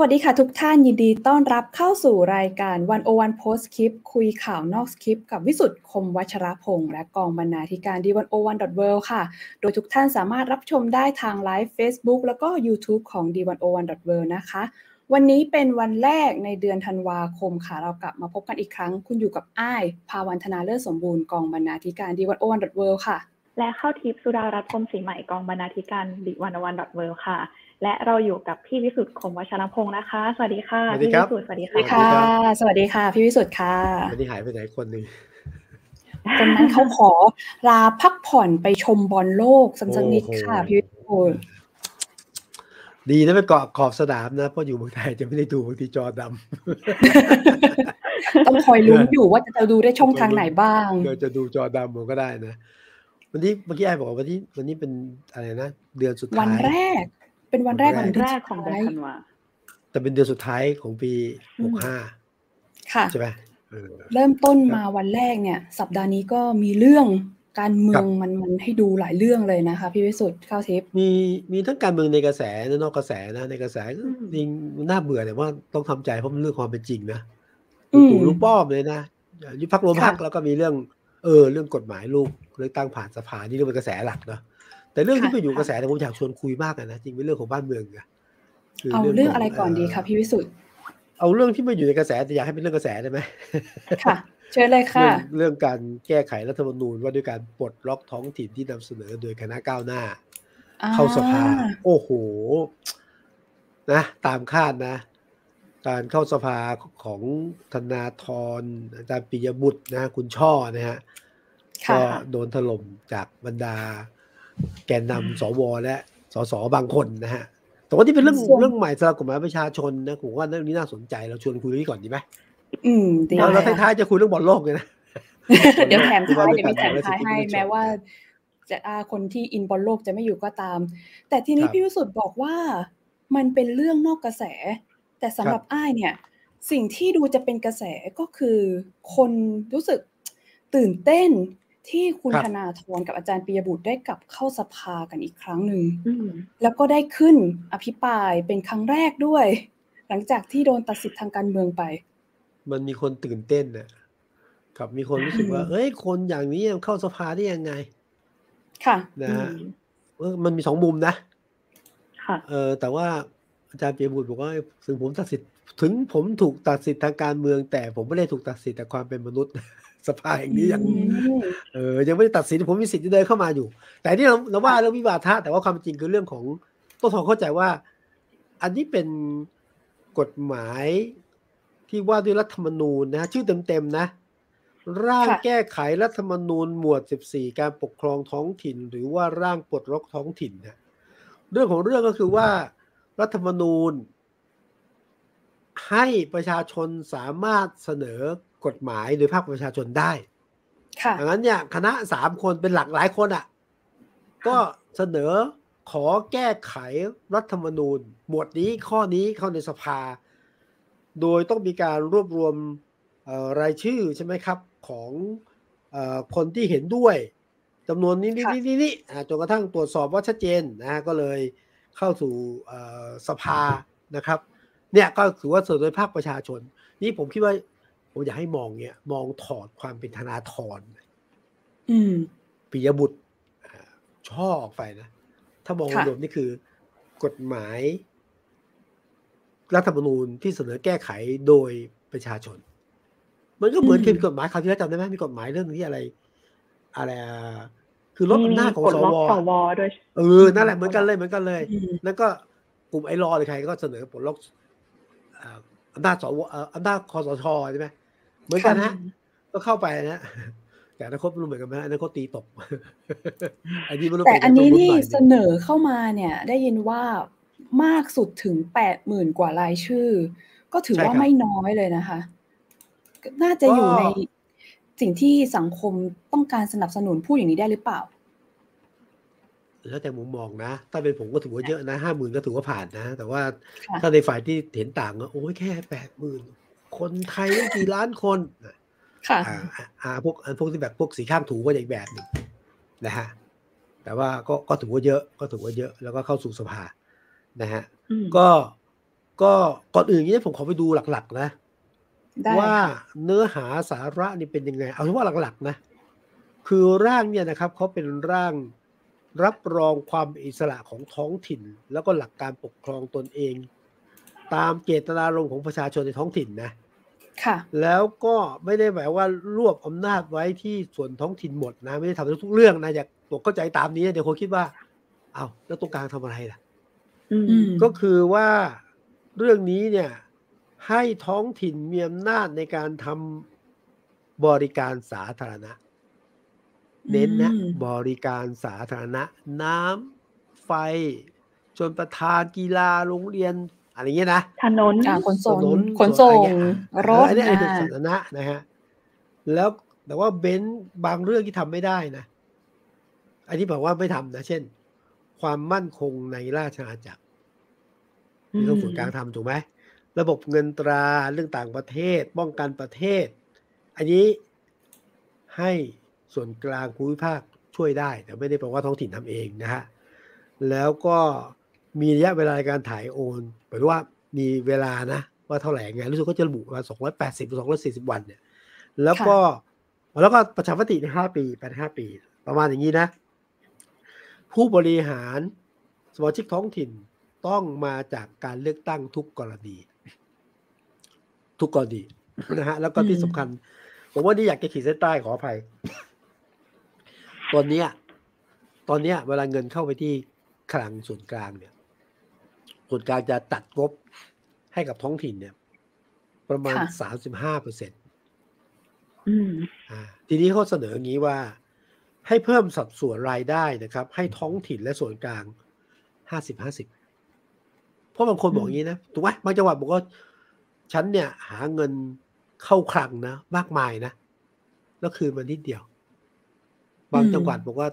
สวัสดีค่ะทุกท่านยินดีต้อนรับเข้าสู่รายการ One-O-One Postscript คุยข่าวนอกสคริปต์กับวิสุทธิ์คมวัชรพงษ์และกองบรรณาธิการ The101.world ค่ะ โดยทุกท่านสามารถรับชมได้ทางไลฟ์ Facebook แล้วก็ YouTube ของ d 1 0 1 w o r l d นะคะ วันนี้เป็นวันแรกในเดือนธันวาคมค่ะ เรากลับมาพบกันอีกครั้ง คุณอยู่กับอ้ายภาวันธนาเลิศสมบูรณ์กองบรรณาธิการ The101.world ค่ะ และเข้าทิพย์สุดารัตน์พรมศรีใหม่กองบรรณาธิการ The101.worldค่ะ และเราอยู่กับพี่วิสุทธ์คมวัชรพงศ์นะคะ สวัสดีค่ะพี่วิสุทธ์สวัสดีค่ะ สวัสดีค่ะ พี่วิสุทธ์ค่ะวันนี้หายไปไหนคนหนึ่งคนนั้นเขาขอลาพักผ่อนไปชมบอลโลกสักนิดค่ะพี่วิสุทธ์ดีนะไปเกาะขอบสนามนะเพราะอยู่เมืองไทยจะไม่ได้ดูบางทีจอดำต้องคอยลุ้นอยู่ว่าจะดูได้ช่องทางไหนบ้างเดี๋ยวจะดูจอดำมันก็ได้นะวันนี้เมื่อกี้ไอ้บอกว่าวันนี้วันนี้เป็นอะไรนะ เดือนสุดท้ายวันแรก เป็นวันแรกวันแรกของเดือนธันวาแต่เป็นเดือนสุดท้ายของปีหกห้าค่ะใช่ไหมเริ่มต้นมาวันแรกเนี่ย สัปดาห์นี้ก็มีเรื่องการเมืองมันมันให้ดูหลายเรื่องเลยนะคะ พี่วิสุทธ์ข้าวทิพย์มีมีทั้งการเมืองในกระแสและนอกกระแสนะในกระแสจริงน่าเบื่อแต่ว่าต้องทำใจเพราะมันเรื่องความเป็นจริงนะตู่ลูกป้อมเลยนะยุบพักรวมพักแล้วก็มีเรื่อง เออ เรื่องกฎหมายลูกเลือกตั้งผ่านสภานี่เรื่องเป็นกระแสหลักเนาะ แต่เรื่องที่ไปอยู่กระแสแต่ผมอยากชวนคุยมากนะจริงเป็นเรื่องของบ้านเมืองอะเอาเรื่องอะไรก่อนดีคะพี่วิสุทธ์เอาเรื่องที่ไม่อยู่ในกระแสแต่อยากให้เป็นเรื่องกระแสได้ไหมค่ะเชิญเลยค่ะ เรื่องการแก้ไขรัฐธรรมนูญว่าด้วยการปลดล็อกท้องถิ่นที่นำเสนอโดยคณะก้าวหน้า เข้าสภา โอ้โห นะ ตามคาดนะ การเข้าสภาของธนาธรอาจารย์ปิยบุตรนะ คุณช่อนะฮะก็โดนถล่มจากบรรดา แกนนำสวและสสบางคนนะฮะ แต่ว่าที่เป็นเรื่องเรื่องใหม่สำหรับกฎหมายประชาชนนะผมว่าเรื่องนี้น่าสนใจเราชวนคุยเรื่องนี้ก่อนดีไหมอืมดีเราท้ายๆจะคุยเรื่องบอลโลกเลยนะเดี๋ยวแถมท้ายเดี๋ยวมีแถมท้ายให้แม้ว่า จะคนที่อินบอลโลกจะไม่อยู่ก็ตาม แต่ทีนี้พี่วิสุทธ์บอกว่ามันเป็นเรื่องนอกกระแส แต่สำหรับอ้ายเนี่ย สิ่งที่ดูจะเป็นกระแสก็คือ คนรู้สึกตื่นเต้น ที่คุณธนาธรกับอาจารย์ปียบุตรได้กลับเข้าสภากันอีกครั้งหนึ่งแล้วก็ได้ขึ้นอภิปรายเป็นครั้งแรกด้วย หลังจากที่โดนตัดสิทธิ์ทางการเมืองไป มันมีคนตื่นเต้นนะกับมีคนรู้สึกว่า เอ้ย คนอย่างนี้ยังเข้าสภาได้ยังไง ค่ะนะฮะมันมีสองมุมนะค่ะ เออแต่ว่าอาจารย์ปียบุตรบอกว่าถึงผมตัดสิทธิ์ถึงผมถูกตัดสิทธิ์ทางการเมือง แต่ผมไม่ได้ถูกตัดสิทธิ์แต่ความเป็นมนุษย์ สภาแห่งนี้ยังเออยังไม่ได้ตัดสินผมมีสิทธิ์ที่เดินเข้ามาอยู่ แต่ที่เราเราว่าเรื่องวิวาทะแต่ว่าความจริงคือเรื่องของต้องทองเข้าใจว่า อันนี้เป็นกฎหมายที่ว่าด้วยรัฐธรรมนูญนะ ชื่อเต็มๆนะ ร่างแก้ไขรัฐธรรมนูญหมวด 14 การปกครองท้องถิ่น หรือว่าร่างปลดล็อกท้องถิ่นนะเรื่องของเรื่องก็คือว่า รัฐธรรมนูญ ให้ประชาชนสามารถเสนอ กฎหมายโดยภาคประชาชนได้ค่ะดังนั้นเนี่ยคณะสามคนเป็นหลักหลายคนอะ ก็เสนอขอแก้ไขรัฐธรรมนูญ หมวดนี้ข้อนี้เข้าในสภา โดยต้องมีการรวบรวมรายชื่อใช่ไหมครับ ของอคนที่เห็นด้วยจำนวนนี้นี่นี่นี่จนกระทั่งตรวจสอบว่าชัดเจนนะก็เลยเข้าสู่สภานะครับ เนี่ยก็ถือว่าเสนอโดยภาคประชาชน นี่ผมคิดว่า ผมอยากให้มองเนี่ยมองถอดความเป็นธนาธรปิยบุตรช่อออกไปนะ ถ้ามองรวมนี่คือ กฎหมาย รัฐธรรมนูญที่เสนอแก้ไขโดยประชาชน มันก็เหมือนเคยมีกฎหมายคราวที่แล้วจำได้ไหมมีกฎหมายเรื่องที่อะไร อะไรคือลดอำนาจของสวสวด้วยเออนั่นแหละเหมือนกันเลยเหมือนกันเลย แล้วก็กลุ่มไอรอหรือใครก็เสนอปลดล็อกอำนาจสวอำนาจคอสชใช่ไหม เหมือนกันฮะก็เข้าไปนะแต่อนาคตไม่รู้เหมือนกันไหมอนาคตตีตกอันนี้แต่อันนี้นี่เสนอเข้ามาเนี่ย ได้ยินว่ามากสุดถึงแปดหมื่นกว่ารายชื่อ ก็ถือว่าไม่น้อยเลยนะคะ น่าจะอยู่ในสิ่งที่สังคมต้องการสนับสนุนพูดอย่างนี้ได้หรือเปล่า แล้วแต่มุมมองนะ ถ้าเป็นผมก็ถือว่าเยอะนะห้าหมื่นก็ถือว่าผ่านนะ แต่ว่าถ้าในฝ่ายที่เห็นต่างก็โอ้ยแค่แปดหมื่น คนไทยตั้งกี่ล้านคนค่ะอ่าพวกพวกที่แบบพวกสีข้ามถูก็อีกแบบหนึ่งนะฮะแต่ว่าก็ก็ถือว่าเยอะก็ถือว่าเยอะแล้วก็เข้าสู่สภานะฮะก็ก็ก่อนอื่นนี้ผมขอไปดูหลักๆนะได้ว่าค่ะเนื้อหาสาระนี่เป็นยังไง เอาเฉพาะหลักๆนะคือร่างเนี่ยนะครับเขาเป็นร่างรับรองความเป็นอิสระของท้องถิ่น แล้วก็หลักการปกครองตนเอง ตามเจตนารมณ์ของประชาชนในท้องถิ่นนะค่ะ แล้วก็ไม่ได้หมายว่ารวบอำนาจไว้ที่ส่วนท้องถิ่นหมดนะ ไม่ได้ทำทุกเรื่องนะอยากตัวเข้าใจตามนี้เดี๋ยวคนคิดว่า เอาวแล้วตรงกลางทำอะไรล่ะอืมอืมก็คือว่าเรื่องนี้เนี่ย ให้ท้องถิ่นมีอำนาจในการทำบริการสาธารณะ เน้นนะอืมบริการสาธารณะ น้ำไฟชนประทานกีฬาโรงเรียน อะไรเงี้ยนะถนนอ่าขนส่งถนนขนส่งอะไรเงี้ยรถอันนี้อันนี้เป็นอ่าสาธารณะนะฮะแล้วแต่ว่าเบนซ์บางเรื่องที่ทำไม่ได้นะอันนี้บอกว่าไม่ทำนะเช่น ความมั่นคงในราชอาณาจักรที่ต้องส่วนกลางทำถูกไหมระบบเงินตราเรื่องต่างประเทศป้องกันประเทศ อันนี้ให้ส่วนกลางภูมิภาคช่วยได้ แต่ไม่ได้แปลว่าท้องถิ่นทำเองนะฮะแล้วก็ มีระยะเวลาในการถ่ายโอนหมายถึงว่ามีเวลานะว่าเท่าไหร่ไงรู้สึกก็จะระบุว่าสองร้อยแปดสิบสองร้อยสี่สิบวันเนี่ย แล้วก็แล้วก็ประชามติในห้าปีแปดห้าปี ประมาณอย่างนี้นะ ผู้บริหารสมาชิกท้องถิ่นต้องมาจากการเลือกตั้งทุกกรณี ทุกกรณีนะฮะแล้วก็ที่อืมสำคัญ ผมว่านี่อยากจะขีดเส้นใต้ขออภัยตอนเนี้ยตอนเนี้ยเวลาเงินเข้าไปที่คลังส่วนกลางเนี่ย ส่วนกลางจะตัดงบให้กับท้องถิ่นเนี่ย ประมาณค่ะสามสิบห้าเปอร์เซ็นต์อืมอ่าทีนี้เขาเสนออย่างนี้ว่า ให้เพิ่มสัดส่วนรายได้นะครับ ให้ท้องถิ่นและส่วนกลางห้าสิบห้าสิบเพราะบางคนบอกอย่างนี้นะถูกไหมบางจังหวัดบอกว่าฉันเนี่ย หาเงินเข้าคลังนะมากมายนะแล้วคืนมานิดเดียว บางอืมจังหวัดบอกว่า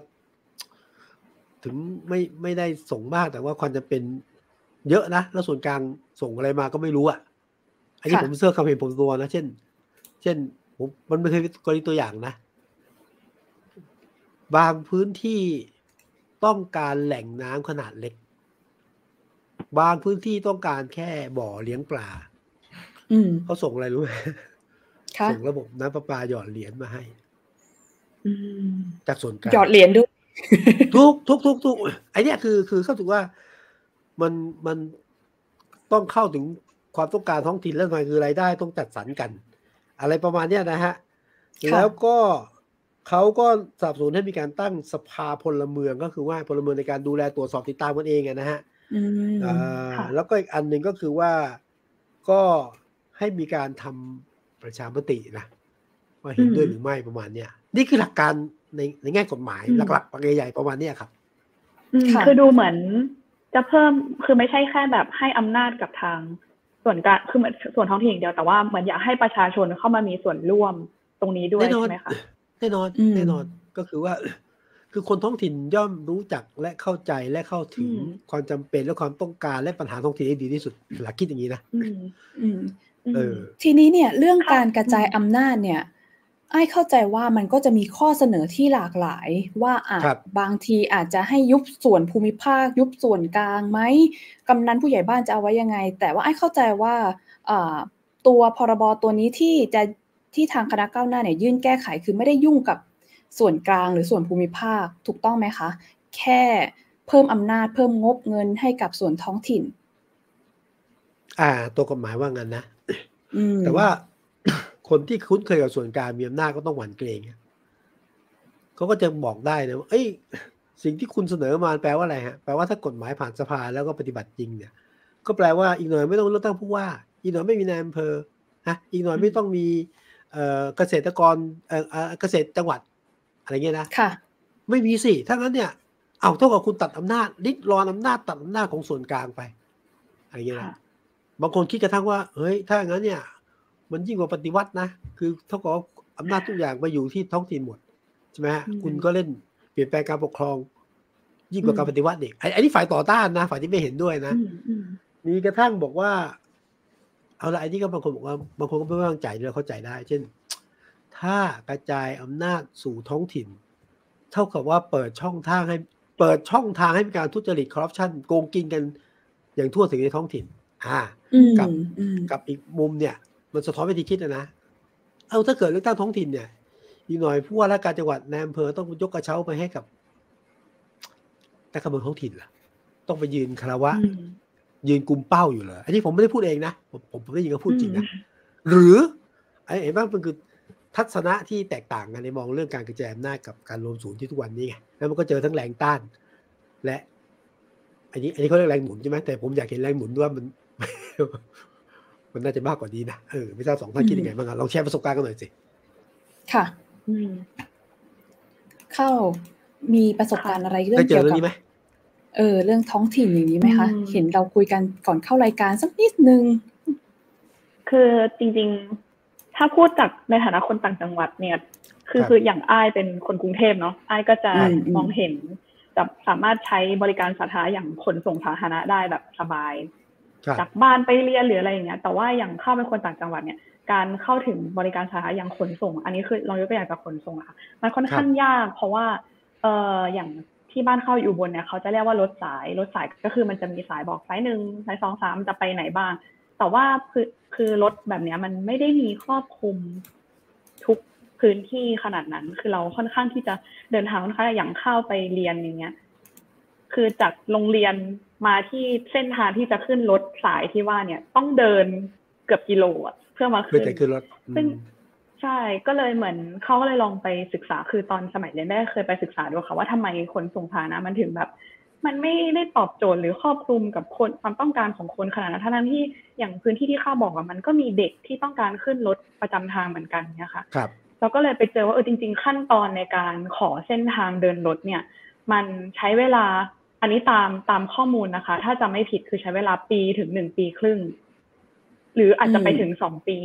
ถึงไม่ไม่ได้ส่งมากแต่ว่าความจะเป็น เยอะนะ แล้วส่วนกลางส่งอะไรมาก็ไม่รู้อะ อันนี้ค่ะผมเสื้อคำเห็นผมตัวนะ เช่น เช่นผมมันไม่เคยมีกรณีตัวอย่างนะ บางพื้นที่ต้องการแหล่งน้ำขนาดเล็ก บางพื้นที่ต้องการแค่บ่อเลี้ยงปลาอืมเขาส่งอะไรรู้ไหมค่ะส่งระบบน้ำประปาหยอดเหรียญมาให้อืมจากส่วนกลางหยอดเหรียญด้วยทุกทุกทุกทุกไอเนี้ยคือคือเข้าถึงว่า มันมันต้องเข้าถึงความต้องการท้องถิ่นแล้วมันคือรายได้ต้องจัดสรรกัน อะไรประมาณเนี้ยนะฮะค่ะแล้วก็เขาก็สนับสนุนให้มีการตั้งสภาพลเมืองก็คือว่าพลเมืองในการดูแลตรวจสอบติดตามกันเองอะนะฮะอืมอ่าค่ะแล้วก็อีกอันหนึ่งก็คือว่าก็ให้มีการทำประชามตินะว่าเห็นด้วยหรือไม่ประมาณเนี้ยนี่คือหลักการในในแง่กฎหมายอืมหลักๆปักใหญ่ๆประมาณเนี้ยครับอืมค่ะคือดูเหมือน จะเพิ่มคือไม่ใช่แค่แบบให้อำนาจกับทางส่วนกลางคือเหมือนส่วนท้องถิ่นอย่างเดียวแต่ว่าเหมือนอยากให้ประชาชนเข้ามามีส่วนร่วมตรงนี้ด้วยแน่นอนใช่ไหมคะแน่นอนอืมแน่นอนก็คือว่า คือคนท้องถิ่นย่อมรู้จักและเข้าใจและเข้าถึงอืมความจำเป็นและความต้องการและปัญหาท้องถิ่นได้ดีที่สุดหลักคิดอย่างนี้นะอืมอืมอืมเออทีนี้เนี่ย เรื่องค่ะการกระจายอืมอำนาจเนี่ย ไอ้เข้าใจว่ามันก็จะมีข้อเสนอที่หลากหลาย ว่าอาจครับบางทีอาจจะให้ยุบส่วนภูมิภาค ยุบส่วนกลางไหมกำนันผู้ใหญ่บ้านจะเอาไว้ยังไง แต่ว่าไอ้เข้าใจว่าอ่าตัวพรบตัวนี้ที่จะที่ทางคณะก้าวหน้าเนี่ยยื่นแก้ไขคือไม่ได้ยุ่งกับส่วนกลางหรือส่วนภูมิภาคถูกต้องไหมคะ แค่เพิ่มอำนาจเพิ่มงบเงินให้กับส่วนท้องถิ่น อ่า ตัวกฎหมายว่างั้นนะอืมแต่ว่า คนที่คุ้นเคยกับส่วนกลางมีอำนาจก็ต้องหวั่นเกรงเขาก็จะบอกได้นะว่าเอ้ยสิ่งที่คุณเสนอมาแปลว่าอะไรฮะแปลว่าถ้ากฎหมายผ่านสภาแล้วก็ปฏิบัติจริงเนี่ย ก็แปลว่าอีกหน่อยไม่ต้องเลือกตั้งผู้ว่า อีกหน่อยไม่มีนายอำเภอฮะอีกหน่อยไม่ต้องมีเอ่อเกษตรกรเอ่อเอ่อเกษตรจังหวัด อะไรเงี้ยนะค่ะ ไม่มีสิถ้างั้นเนี่ยเอาเท่ากับคุณตัดอำนาจลิดรอนอำนาจตัดอำนาจของส่วนกลางไปอะไรเงี้ยค่ะนะบางคนคิดกระทั่งว่าเฮ้ยถ้าอย่างนั้นเนี่ย มันยิ่งกว่าปฏิวัตินะ คือเท่ากับว่าอำนาจทุกอย่างมาอยู่ที่ท้องถิ่นหมดใช่ไหมฮะอืมคุณก็เล่นเปลี่ยนแปลงการปกครอง ยิ่งกว่าอืมการปฏิวัติอีกไอ้ไอ้นี่ฝ่ายต่อต้านนะ ฝ่ายที่ไม่เห็นด้วยนะอืมอืมมีกระทั่งบอกว่า เอาละไอ้นี่ก็บางคนบอกว่าบางคนก็ไม่ไว้วางใจเราเข้าใจได้ เช่น ถ้ากระจายอำนาจสู่ท้องถิ่น เท่ากับว่าเปิดช่องทางให้ เปิดช่องทางให้มีการทุจริตคอร์รัปชันโกงกินกันอย่างทั่วถึงในท้องถิ่น อ่าอืมกับอืมกับอีกมุมเนี่ย มันสะท้อนวิธีคิดนะนะ เอาถ้าเกิดเลือกตั้งท้องถิ่นเนี่ยอีกหน่อยผู้ว่าราชการจังหวัดในอำเภอต้องยกกระเช้าไปให้กับนักการเมืองท้องถิ่นล่ะ ต้องไปยืนคารวะอืมยืนกลุ่มเป้าอยู่เหรออันนี้ผมไม่ได้พูดเองนะผมผมผมได้ยินเขาพูดจริงนะหรือไอ้เห็นว่ามันคือทัศนะที่แตกต่างกันในมองเรื่องการกระจายอำนาจกับการรวมศูนย์ที่ทุกวันนี้ไงแล้วมันก็เจอทั้งแรงต้าน และ อันนี้ อันนี้เขาเรียกแรงหมุนใช่ไหมแต่ผมอยากเห็นแรงหมุนว่ามัน มันน่าจะมากกว่านี้นะเออไม่ทราบสองท่านคิดยังไงบ้างอะลองแชร์ประสบการณ์กันหน่อยสิค่ะ อืม เข้ามีประสบการณ์อะไรเรื่อได้งเจอเกี่ยวเรื่อกับงนี้ไหมเออ เรื่องท้องถิ่นอย่างนี้ไหมคะอืมเห็นเราคุยกันก่อนเข้ารายการสักนิดนึง คือจริง ๆ ถ้าพูดจากในฐานะคนต่างจังหวัดเนี่ย คือครับคืออย่างอ้ายเป็นคนกรุงเทพเนาะอ้ายก็จะอืมอืมมองเห็นจะสามารถใช้บริการสาธารณะอย่างขนส่งสาธารณะได้แบบสบายครับ จากบ้านไปเรียนหรืออะไรอย่างเงี้ยแต่ว่าอย่างเข้าเป็นคนต่างจังหวัดเนี่ยการเข้าถึงบริการสาธารณะอย่างขนส่ง อันนี้คือเรายกตัวอย่างจากขนส่งอะค่ะมันค่อนข้างยาก เพราะว่าเอ่ออย่างที่บ้านเข้าอยู่บนเนี่ยเขาจะเรียกว่ารถสายรถสายก็คือมันจะมีสายบอกสายหนึ่งสายสองสามจะไปไหนบ้าง แต่ว่าคือคือรถแบบเนี้ยมันไม่ได้มีครอบคลุมทุกพื้นที่ขนาดนั้น คือเราค่อนข้างที่จะเดินทางค่อนข้างอย่างเข้าไปเรียนอย่างเงี้ย คือจากโรงเรียนมาที่เส้นทางที่จะขึ้นรถสายที่ว่าเนี่ย ต้องเดินเกือบกิโลอะเพื่อมาเพื่อขึ้นจะขึ้นรถอืมซึ่งใช่ก็เลยเหมือนเขาก็เลยลองไปศึกษาคือตอนสมัยเรียนได้เคยไปศึกษาดูค่ะว่าทำไมขนส่งสาธารณะมันถึงแบบ มันไม่ได้ตอบโจทย์หรือครอบคลุมกับคนความต้องการของคนขนาดนั้นทั้งที่อย่างพื้นที่ที่ข้าบอกอะมันก็มีเด็กที่ต้องการขึ้นรถประจำทางเหมือนกันเนี่ยค่ะครับเราก็เลยไปเจอว่าเออจริง ๆ ขั้นตอนในการขอเส้นทางเดินรถเนี่ย มันใช้เวลา อันนี้ตามตามข้อมูลนะคะ ถ้าจำไม่ผิดคือใช้เวลาปีถึงหนึ่งปีครึ่ง หรืออาจจะไปอืมถึงสองปี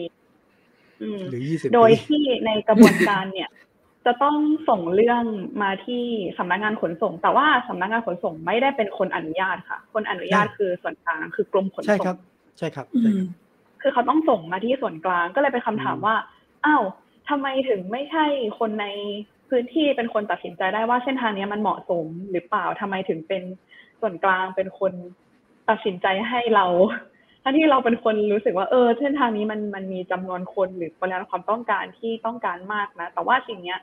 อืมหรือยี่สิบโดยปีที่ในกระบวนการเนี่ย จะต้องส่งเรื่องมาที่สำนักงานขนส่ง แต่ว่าสำนักงานขนส่งไม่ได้เป็นคนอนุญาตค่ะ คนอนุญาตคือส่วนกลางคือกรมขนใช่ส่งครับ ใช่ครับอืใช่มครับ คือเขาต้องส่งมาที่ส่วนกลางก็เลยเป็นคำถามอืมว่าอ้าวทำไมถึงไม่ใช่คนใน พื้นที่เป็นคนตัดสินใจได้ว่าเส้นทางนี้มันเหมาะสมหรือเปล่าทำไมถึงเป็นส่วนกลางเป็นคนตัดสินใจให้เราทั้งที่เราเป็นคนรู้สึกว่าเออเส้นทางนี้มันมันมีจำนวนคนหรือปริมาณความต้องการที่ต้องการมากนะ แต่ว่าสิ่งเนี้ย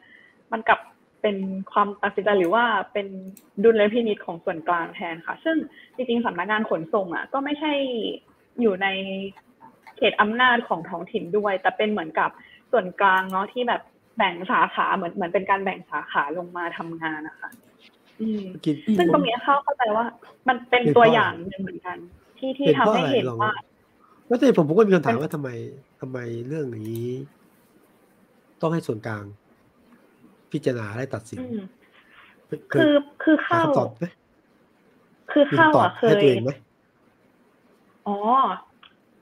มันกลับเป็นความตัดสินใจหรือว่าเป็นดุลยพินิจของส่วนกลางแทนค่ะ ซึ่งจริงๆสำนักงานขนส่งอะ ก็ไม่ใช่อยู่ในเขตอำนาจของท้องถิ่นด้วย แต่เป็นเหมือนกับส่วนกลางเนาะที่แบบ แบ่งสาขาเหมือนเหมือนเป็นการแบ่งสาขาลงมาทำงานนะคะอืมกินอืมซึ่งตรงเนี้ยเข้าเข้าใจว่า มันเป็นเป็นเพตัวราะอย่างหนึ่งเหมือนกัน ที่ที่เป็นทำเพราะให้อะไรเห็นลองว่าแล้วแต่ผมผมก็มีคำถามว่าทำไมทำไมเรื่องนี้ ต้องให้ส่วนกลาง พิจารณาและตัดสินอืมเคคืยอคือหาเข้าคำตอบไหมคือมีเข้าคำตอบอะเคให้ยตัวเองไหมอ๋อ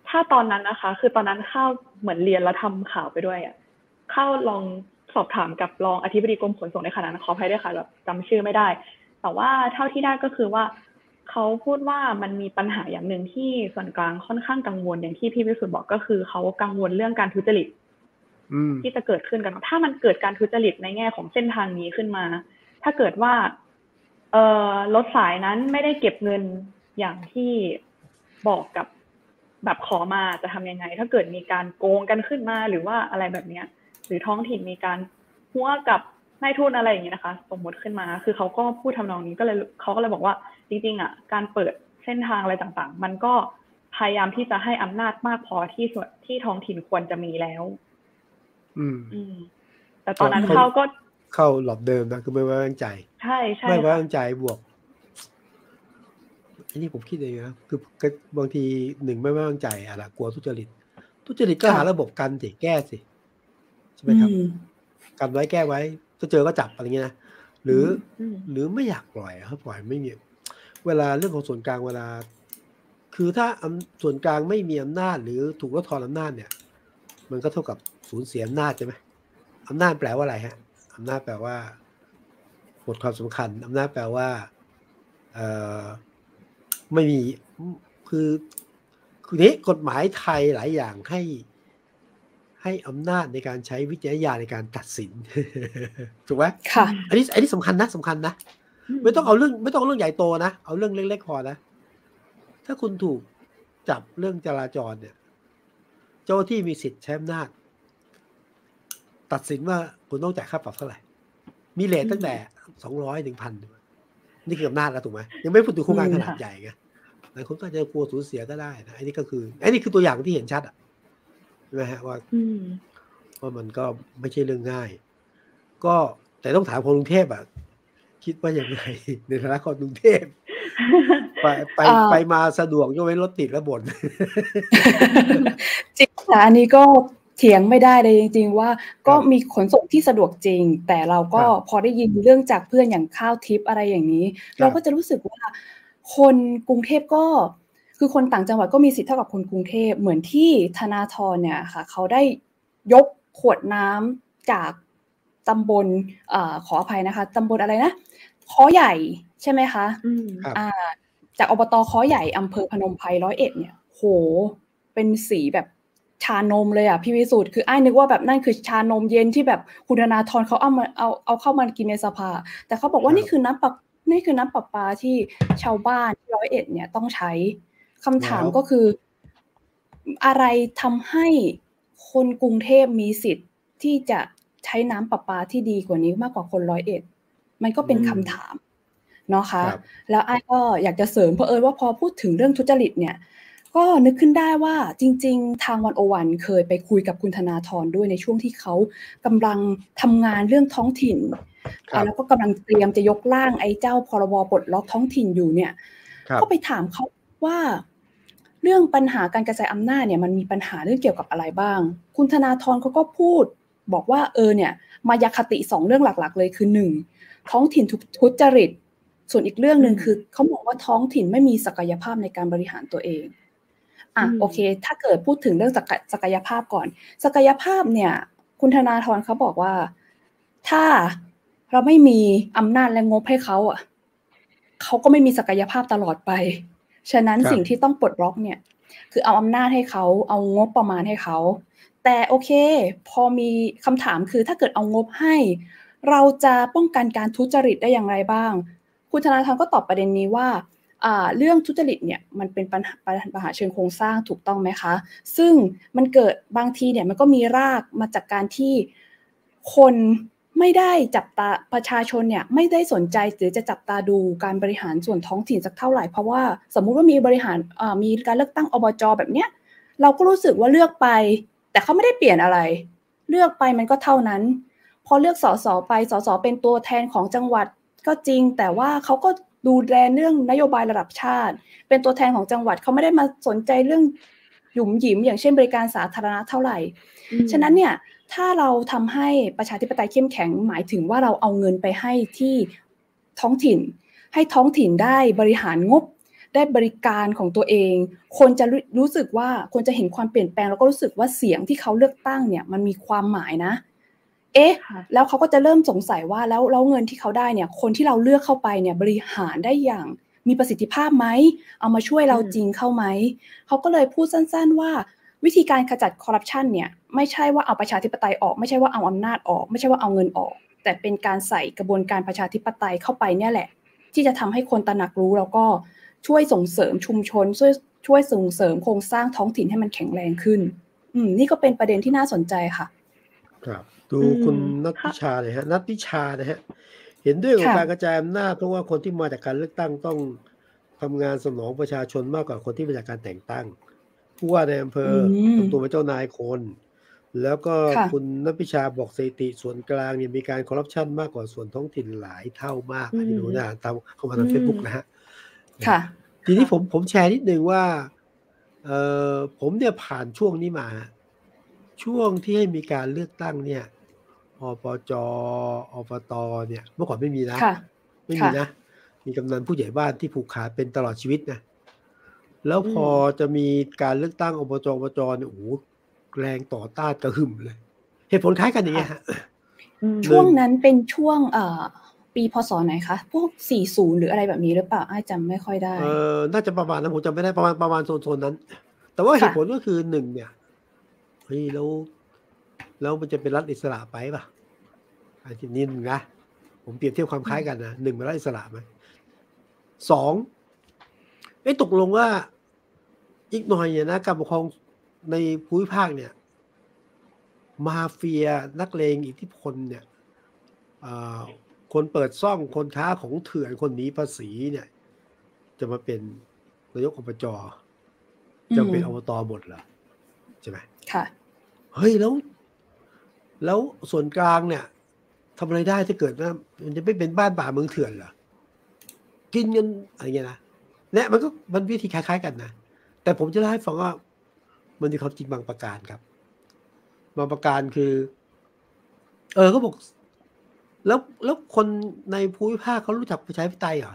ถ้าตอนนั้นนะคะ คือตอนนั้นเข้าเหมือนเรียนแล้วทำข่าวไปด้วยอะ เข้าลองสอบถามกับรองอธิบดีกรมขนส่งในขณะนั้นขออภัยด้วยค่ะแบบจำชื่อไม่ได้ แต่ว่าเท่าที่ได้ก็คือว่าเขาพูดว่ามันมีปัญหาอย่างหนึ่งที่ส่วนกลางค่อนข้างกังวลอย่างที่พี่วิสุทธ์บอกก็คือเขากังวลเรื่องการทุจริตอืมที่จะเกิดขึ้นกัน ถ้ามันเกิดการทุจริตในแง่ของเส้นทางนี้ขึ้นมา ถ้าเกิดว่า เอ่อรถสายนั้นไม่ได้เก็บเงินอย่างที่บอกกับแบบขอมาจะทำยังไง ถ้าเกิดมีการโกงกันขึ้นมาหรือว่าอะไรแบบเนี้ย หรือท้องถิ่นมีการหัวกับนายทุนอะไรอย่างนี้นะคะ สมมติขึ้นมา คือเขาก็พูดทำนองนี้ก็เลยเขาก็เลยบอกว่าจริงๆอะการเปิดเส้นทางอะไรต่างๆ มันก็พยายามที่จะให้อำนาจมากพอที่ส่วนที่ท้องถิ่นควรจะมีแล้ว อืม อืม แต่ตอนนั้นเขาเขาก็เข้าหลอบเดิมนะคือไม่ไว้วางใจ ใช่ใช่ไม่ไว้ค่ะวางใจบวกอันนี้ผมคิดเองนะคือคือบางทีหนึ่งไม่ไว้วางใจอะไรกลัวทุจริต ทุจริตก็ค่ะหาระบบกันสิแก้สิ ใช่ไหมครับอืมกันไว้แก้ไว้ถ้าเจอก็จับอะไรเงี้ยนะหรืออืมหรือไม่อยากปล่อยอะครับปล่อยไม่มีเวลาเรื่องของส่วนกลางเวลา คือถ้าอำส่วนกลางไม่มีอำนาจ หรือถูกลดทอนอำนาจเนี่ย มันก็เท่ากับสูญเสียอำนาจใช่ไหมอำนาจแปลว่าอะไรฮะอำนาจแปลว่าหมดความสำคัญอำนาจแปลว่าเอ่อไม่มีคือคือนี้กฎหมายไทยหลายอย่างให้ ให้อำนาจในการใช้วิจารณญาณในการตัดสิน ถูกไหมค่ะ อันนี้อันนี้สำคัญนะสำคัญนะ ไม่ต้องเอาเรื่องไม่ต้องเอาเรื่องใหญ่โตนะ เอาเรื่องเล็กๆพอนะ ถ้าคุณถูกจับเรื่องจราจรเนี่ย เจ้าหน้าที่มีสิทธิ์ใช้อำนาจ ตัดสินว่าคุณต้องจ่ายค่าปรับเท่าไหร่ มีเลทตั้งแต่สองร้อยถึงพันนี่คืออำนาจแล้วถูกไหมยังไม่พูดถึงโครงการขนาดใหญ่ไงหลายคนก็จะกลัวสูญเสียก็ได้นะอันนี้ก็คืออันนี้คือตัวอย่างที่เห็นชัดอะ ใช่ไหมฮะว่าว่ามันก็ไม่ใช่เรื่องง่าย ก็แต่ต้องถามคนกรุงเทพอะคิดว่าอย่างไรในฐานะคนกรุงเทพไปไปไปมาสะดวกยกเว้นรถติดแล้วบ่นจริงค่ะอันนี้ก็เถียงไม่ได้เลยจริง ๆ ว่าก็มีขนส่งที่สะดวกจริง แต่เราก็พอได้ยินเรื่องจากเพื่อนอย่างข้าวทิปอะไรอย่างนี้ เราก็จะรู้สึกว่าคนกรุงเทพก็ คือคนต่างจังหวัดก็มีสิทธิ์เท่ากับคนกรุงเทพเหมือนที่ธนาธรเนี่ยค่ะเขาได้ยกขวดน้ำจากตำบลอขออภัยนะคะตำบลอะไรนะค้อใหญ่ใช่ไหมคะอ่า จากอบตค้อใหญ่อำเภอพนมไพรร้อยเอ็ดเนี่ย โห เป็นสีแบบชานมเลยอะพี่วิสุทธ์คือไอ้นึกว่าแบบนั่นคือชานมเย็นที่แบบคุณนาธรเขาเอามาเอาเอาเข้ามากินในสภา แต่เขาบอกว่านี่คือน้ำปนี่คือน้ำประปาที่ชาวบ้านร้อยเอ็ดเนี่ยต้องใช้ คำถามก็คือ อะไรทำให้คนกรุงเทพมีสิทธิ์ที่จะใช้น้ำประปาที่ดีกว่านี้มากกว่าคนร้อยเอ็ด มันก็เป็นคำถามเนาะคะแล้วไอ้ก็อยากจะเสริมเพราะเอิญว่าพอพูดถึงเรื่องทุจริตเนี่ย ก็นึกขึ้นได้ว่าจริง ๆ ทางวันโอวันเคยไปคุยกับคุณธนาธรด้วยในช่วงที่เขากำลังทำงานเรื่องท้องถิ่น แล้วก็กำลังเตรียมจะยกร่างไอ้เจ้าพรบปลดล็อกท้องถิ่นอยู่เนี่ยก็ไปถามเขา ว่าเรื่องปัญหาการกระจายอำนาจเนี่ยมันมีปัญหาเรื่องเกี่ยวกับอะไรบ้าง คุณธนาธรเขาก็พูด บอกว่าเออเนี่ยมายาคติสองเรื่องหลักๆ เลยคือหนึ่งท้องถิ่นทุจริต ส่วนอีกเรื่องหนึ่งคือเขาบอกว่าท้องถิ่นไม่มีศักยภาพในการบริหารตัวเองอะโอเค ถ้าเกิดพูดถึงเรื่องศักยภาพก่อน ศักยภาพเนี่ย คุณธนาธรเขาบอกว่า ถ้าเราไม่มีอำนาจและงบให้เขาอะเขาก็ไม่มีศักยภาพตลอดไป ฉะนั้นสิ่งที่ต้องปลดล็อกเนี่ยคือเอาอำนาจให้เขาเอางบประมาณให้เขา แต่โอเค พอมีคำถามคือถ้าเกิดเอางบให้ เราจะป้องกันการทุจริตได้อย่างไรบ้าง คุณธนาธรก็ตอบประเด็นนี้ว่าเรื่องทุจริตเนี่ยมันเป็นปัญหาปัญหาเชิงโครงสร้างถูกต้องไหมคะ ซึ่งมันเกิดบางทีเนี่ยมันก็มีรากมาจากการที่คน ไม่ได้จับตาประชาชนเนี่ยไม่ได้สนใจหรือจะจับตาดูการบริหารส่วนท้องถิ่นสักเท่าไหร่เพราะว่าสมมุติว่ามีบริหารมีการเลือกตั้งอบจแบบเนี้ยเราก็รู้สึกว่าเลือกไป แต่เขาไม่ได้เปลี่ยนอะไร เลือกไปมันก็เท่านั้น พอเลือกสสไปสสเป็นตัวแทนของจังหวัดก็จริง แต่ว่าเขาก็ดูแลเรื่องนโยบายระดับชาติ เป็นตัวแทนของจังหวัดเขาไม่ได้มาสนใจเรื่องหยุมหยิมอย่างเช่นบริการสาธารณะเท่าไหร่ ฉะนั้นเนี่ย ถ้าเราทำให้ประชาธิปไตยเข้มแข็งหมายถึงว่าเราเอาเงินไปให้ที่ท้องถิ่น ให้ท้องถิ่นได้บริหารงบได้บริการของตัวเอง คนจะรู้สึกว่าคนจะเห็นความเปลี่ยนแปลง แล้วก็รู้สึกว่าเสียงที่เขาเลือกตั้งเนี่ยมันมีความหมายนะ เอ๊ะ แล้วเขาก็จะเริ่มสงสัยว่าแล้วแล้วเงินที่เขาได้เนี่ยคนที่เราเลือกเข้าไปเนี่ยบริหารได้อย่างมีประสิทธิภาพไหม เอามาช่วยเราจริงเข้าไหม เขาก็เลยพูดสั้นๆว่าวิธีการขจัดคอร์รัปชันเนี่ย ไม่ใช่ว่าเอาประชาธิปไตยออก ไม่ใช่ว่าเอาอำนาจออก ไม่ใช่ว่าเอาเงินออก แต่เป็นการใส่กระบวนการประชาธิปไตยเข้าไปเนี่ยแหละ ที่จะทำให้คนตระหนักรู้แล้วก็ช่วยส่งเสริมชุมชน ช่วยช่วยส่งเสริมโครงสร้างท้องถิ่นให้มันแข็งแรงขึ้น อืมนี่ก็เป็นประเด็นที่น่าสนใจค่ะ ครับ ดูคุณนัทพิชาเลยฮะนัทพิชานะฮะเห็นด้วยกับการกระจายอำนาจเพราะว่าคนที่มาจากการเลือกตั้งต้องทำงานสนองประชาชนมากกว่าคนที่มาจากการแต่งตั้งผู้ว่าในอำเภอทำตัวเป็นเจ้านายคน แล้วก็คุณนัพิชาบอกสถิติส่วนกลางเนี่ยมีการคอร์รัปชันมากกว่าส่วนท้องถิ่นหลายเท่ามากอันนี้หนูนะตามเข้ามาทางเฟซบุ๊กนะฮะค่ะทีนี้ผมผมแชร์นิดนึงว่าเออผมเนี่ยผ่านช่วงนี้มา ช่วงที่ให้มีการเลือกตั้งเนี่ยอปจอปตเนี่ย เมื่อก่อนไม่มีนะไม่มีนะ มีกำนันผู้ใหญ่บ้านที่ผูกขาดเป็นตลอดชีวิตนะแล้วพอจะมีการเลือกตั้งอบจอบจเนี่ยโอ้โห แรงต่อต้านกระหึ่มเลย เหตุผลคล้ายกันอย่างเงี้ยฮะช่วงนั้นเป็นช่วงเอ่อปีพศไหนคะ พวก 40 หรืออะไรแบบนี้หรือเปล่าไอ้จำไม่ค่อยได้ เออน่าจะประมาณนั้นผมจำไม่ได้ประมาณประมาณโซนๆนั้น แต่ว่าเหตุผลก็คือหนึ่งเนี่ยเฮ้ยแล้วแล้วมันจะเป็นรัฐอิสระไปป่ะอันนี้นึงนะผมเปรียบเทียบความคล้ายกันนะหนึ่งเป็นรัฐอิสระไหมสองไอ้ตกลงว่าอีกหน่อยเนี่ยนะการปกครอง ในภูมิภาคเนี่ย มาเฟียนักเลงอิทธิพลเนี่ยคนเปิดซ่องคนค้าของเถื่อนคนหนีภาษีเนี่ย จะมาเป็นนายกอบจจะเป็นอบตหมดเหรอใช่ไหมค่ะ เฮ้ยแล้ว แล้วส่วนกลางเนี่ยทำอะไรได้ถ้าเกิดว่ามันจะไม่เป็นบ้านป่าเมืองเถื่อนเหรอกินเงินอะไรเงี้ยนะเนี่ยมันก็มันวิธีคล้ายๆกันนะแต่ผมจะเล่าให้ฟังว่า มันมีความจริงบางประการครับ บางประการคือ เออเขาบอก แล้วแล้วคนในภูมิภาคเขารู้จักประชาธิปไตยเหรอ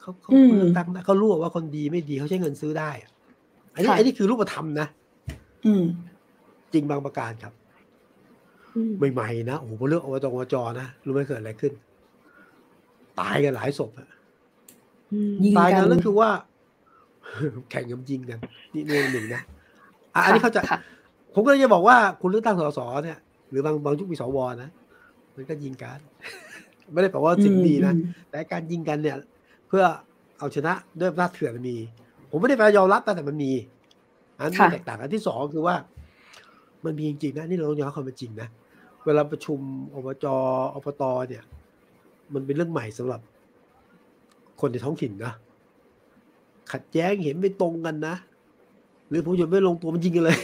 เขาเขาเลือกตั้งเขารู้ว่าคนดีไม่ดีเขาใช้เงินซื้อได้อันนี้อันนี้คือรูปธรรมนะอืม จริงบางประการครับใหม่ๆนะโอ้โหพอเลือกอบจอบจนะรู้ไหมเกิดอะไรขึ้น ตายกันหลายศพอะตายกันแล้วคือว่า แข่งกันยิงกันนี่เรื่องหนึ่งนะอันนี้เขาจะผมก็เลยจะบอกว่าคุณเลือกตั้งสสเนี่ย หรือบางบางยุคมีสวนะมันก็ยิงกัน ไม่ได้แปลว่าสิ่งดีนะแต่การยิงกันเนี่ย เพื่อเอาชนะด้วยอำนาจเถื่อนมี ผมไม่ได้ไปยอมรับแต่มันมี อันนี้แตกต่างอันที่สองคือว่า มันมีจริงๆนะนี่เราต้องยอมรับความเป็นจริงนะเวลาประชุมอบจอบตเนี่ย มันเป็นเรื่องใหม่สำหรับคนในท้องถิ่นนะ ขัดแย้งเห็นไม่ตรงกันนะ หรือผมจะไม่ลงตัวมันยิงกันเลย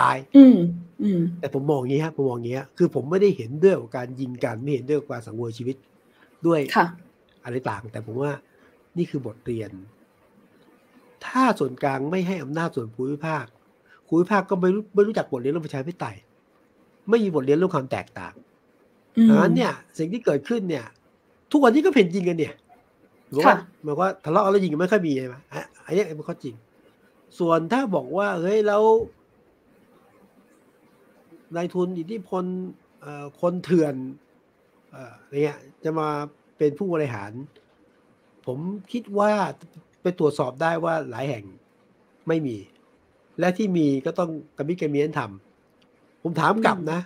ตาย อืมอืมแต่ผมมองงี้ครับผมมองงี้คือผมไม่ได้เห็นด้วยกับการยิงกันไม่เห็นด้วยกับการสังเวยชีวิตด้วยอะไรต่าง แต่ผมว่านี่คือบทเรียน ถ้าส่วนกลางไม่ให้อำนาจส่วนภูมิภาคภูมิภาคก็ไม่รู้ไม่รู้จักบทเรียนเรื่องประชาธิปไตยไม่มีบทเรียนเรื่องความแตกต่างดังนั้นเนี่ย สิ่งที่เกิดขึ้นเนี่ย ทุกวันนี้ก็เพ่นยิงกันเนี่ย หรือว่าหมายว่าทะเลาะแล้วยิงกันไม่ค่อยมีใช่ไหมอันนี้เป็นข้อจริง ส่วนถ้าบอกว่าเฮ้ยแล้วนายทุนอิทธิพลคนเถื่อนอะไรเงี้ยจะมาเป็นผู้บริหาร ผมคิดว่าไปตรวจสอบได้ว่าหลายแห่งไม่มี และที่มีก็ต้องกระมิกระเมียนทำผมถามกลับนะ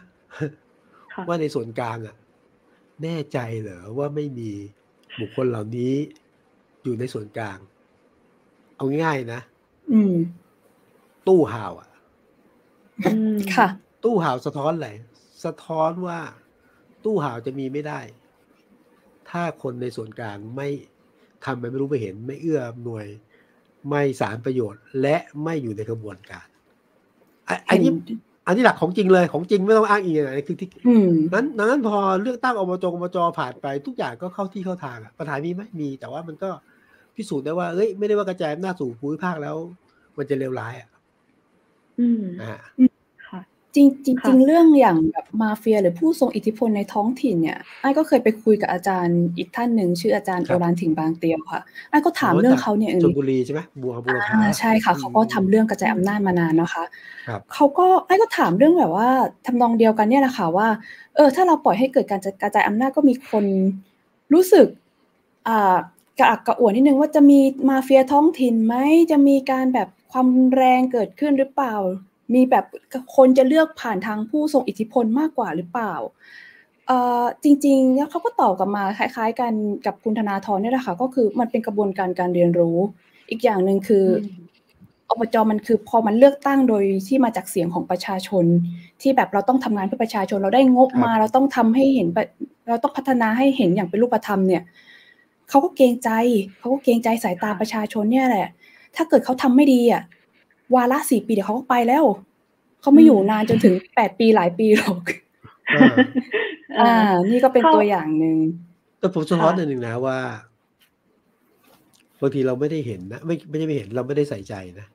ว่าในส่วนกลางอะแน่ใจเหรอว่าไม่มี บุคคลเหล่านี้อยู่ในส่วนกลาง เอาง่ายนะอืมตู้ห่าวอะค่ะ ตู้ห่าวสะท้อนอะไรสะท้อนว่า ตู้ห่าวจะมีไม่ได้ ถ้าคนในส่วนกลางไม่ทำไปไม่รู้ไม่เห็น ไม่เอื้ออำนวย ไม่สารประโยชน์ และไม่อยู่ในกระบวนการอันนี้ อันนี้หลักของจริงเลยของจริงไม่ต้องอ้างอิงอะไรคือที่นั้นนั้นพอเลือกตั้งอบจอบจผ่านไปทุกอย่างก็เข้าที่เข้าทางอะปัญหามีไหมมี แต่ว่ามันก็พิสูจน์ได้ว่าเอ้ยไม่ได้ว่ากระจายอำนาจสู่ภูมิภาคแล้ว มันจะเลวร้ายอะอืมอ่า จริงจริงเรื่องอย่างแบบมาเฟียหรือผู้ทรงอิทธิพลในท้องถิ่นเนี่ยไอ้ก็เคยไปคุยกับอาจารย์อีกท่านหนึ่งชื่ออาจารย์โอรานถิ่งบางเตียวค่ะไอ้ก็ถามเรื่องเขาเนี่ยชลบุรีใช่ไหมบัวบุรพาใช่ค่ะ เขาก็ทำเรื่องกระจายอำนาจมานานนะคะเขาก็ไอ้ก็ถามเรื่องแบบว่าทำนองเดียวกันเนี่ยแหละค่ะว่า เออ ถ้าเราปล่อยให้เกิดการกระจายอำนาจก็มีคนรู้สึกอ่ากระอักกระอ่วนนิดนึงว่าจะมีมาเฟียท้องถิ่นไหมจะมีการแบบความแรงเกิดขึ้นหรือเปล่า มีแบบคนจะเลือกผ่านทางผู้ทรงอิทธิพลมากกว่าหรือเปล่าเอ่อจริงๆแล้วเขาก็ตอบกลับมาคล้าย ๆ กันกับคุณธนาธรเนี่ยแหละค่ะก็คือมันเป็นกระบวนการการเรียนรู้ อีกอย่างหนึ่งคืออบจมันคือพอมันเลือกตั้งโดยที่มาจากเสียงของประชาชน ที่แบบเราต้องทำงานเพื่อประชาชนเราได้งบมา เราต้องทำให้เห็นเราต้องพัฒนาให้เห็นอย่างเป็นรูปธรรมเนี่ยเขาก็เกรงใจเขาก็เกรงใจสายตาประชาชนเนี่ยแหละ ถ้าเกิดเขาทำไม่ดีอะ วาระสี่ปีเดี๋ยวเขาก็ไปแล้ว เขาไม่อยู่นานจนถึงแปดปีหลายปีหรอกอ่า นี่ก็เป็นตัวอย่างหนึ่งแต่ผมสะท้อนหนึ่งนะว่าบางทีเราไม่ได้เห็นนะไม่ไม่ใช่ไม่เห็นเราไม่ได้ใส่ใจนะ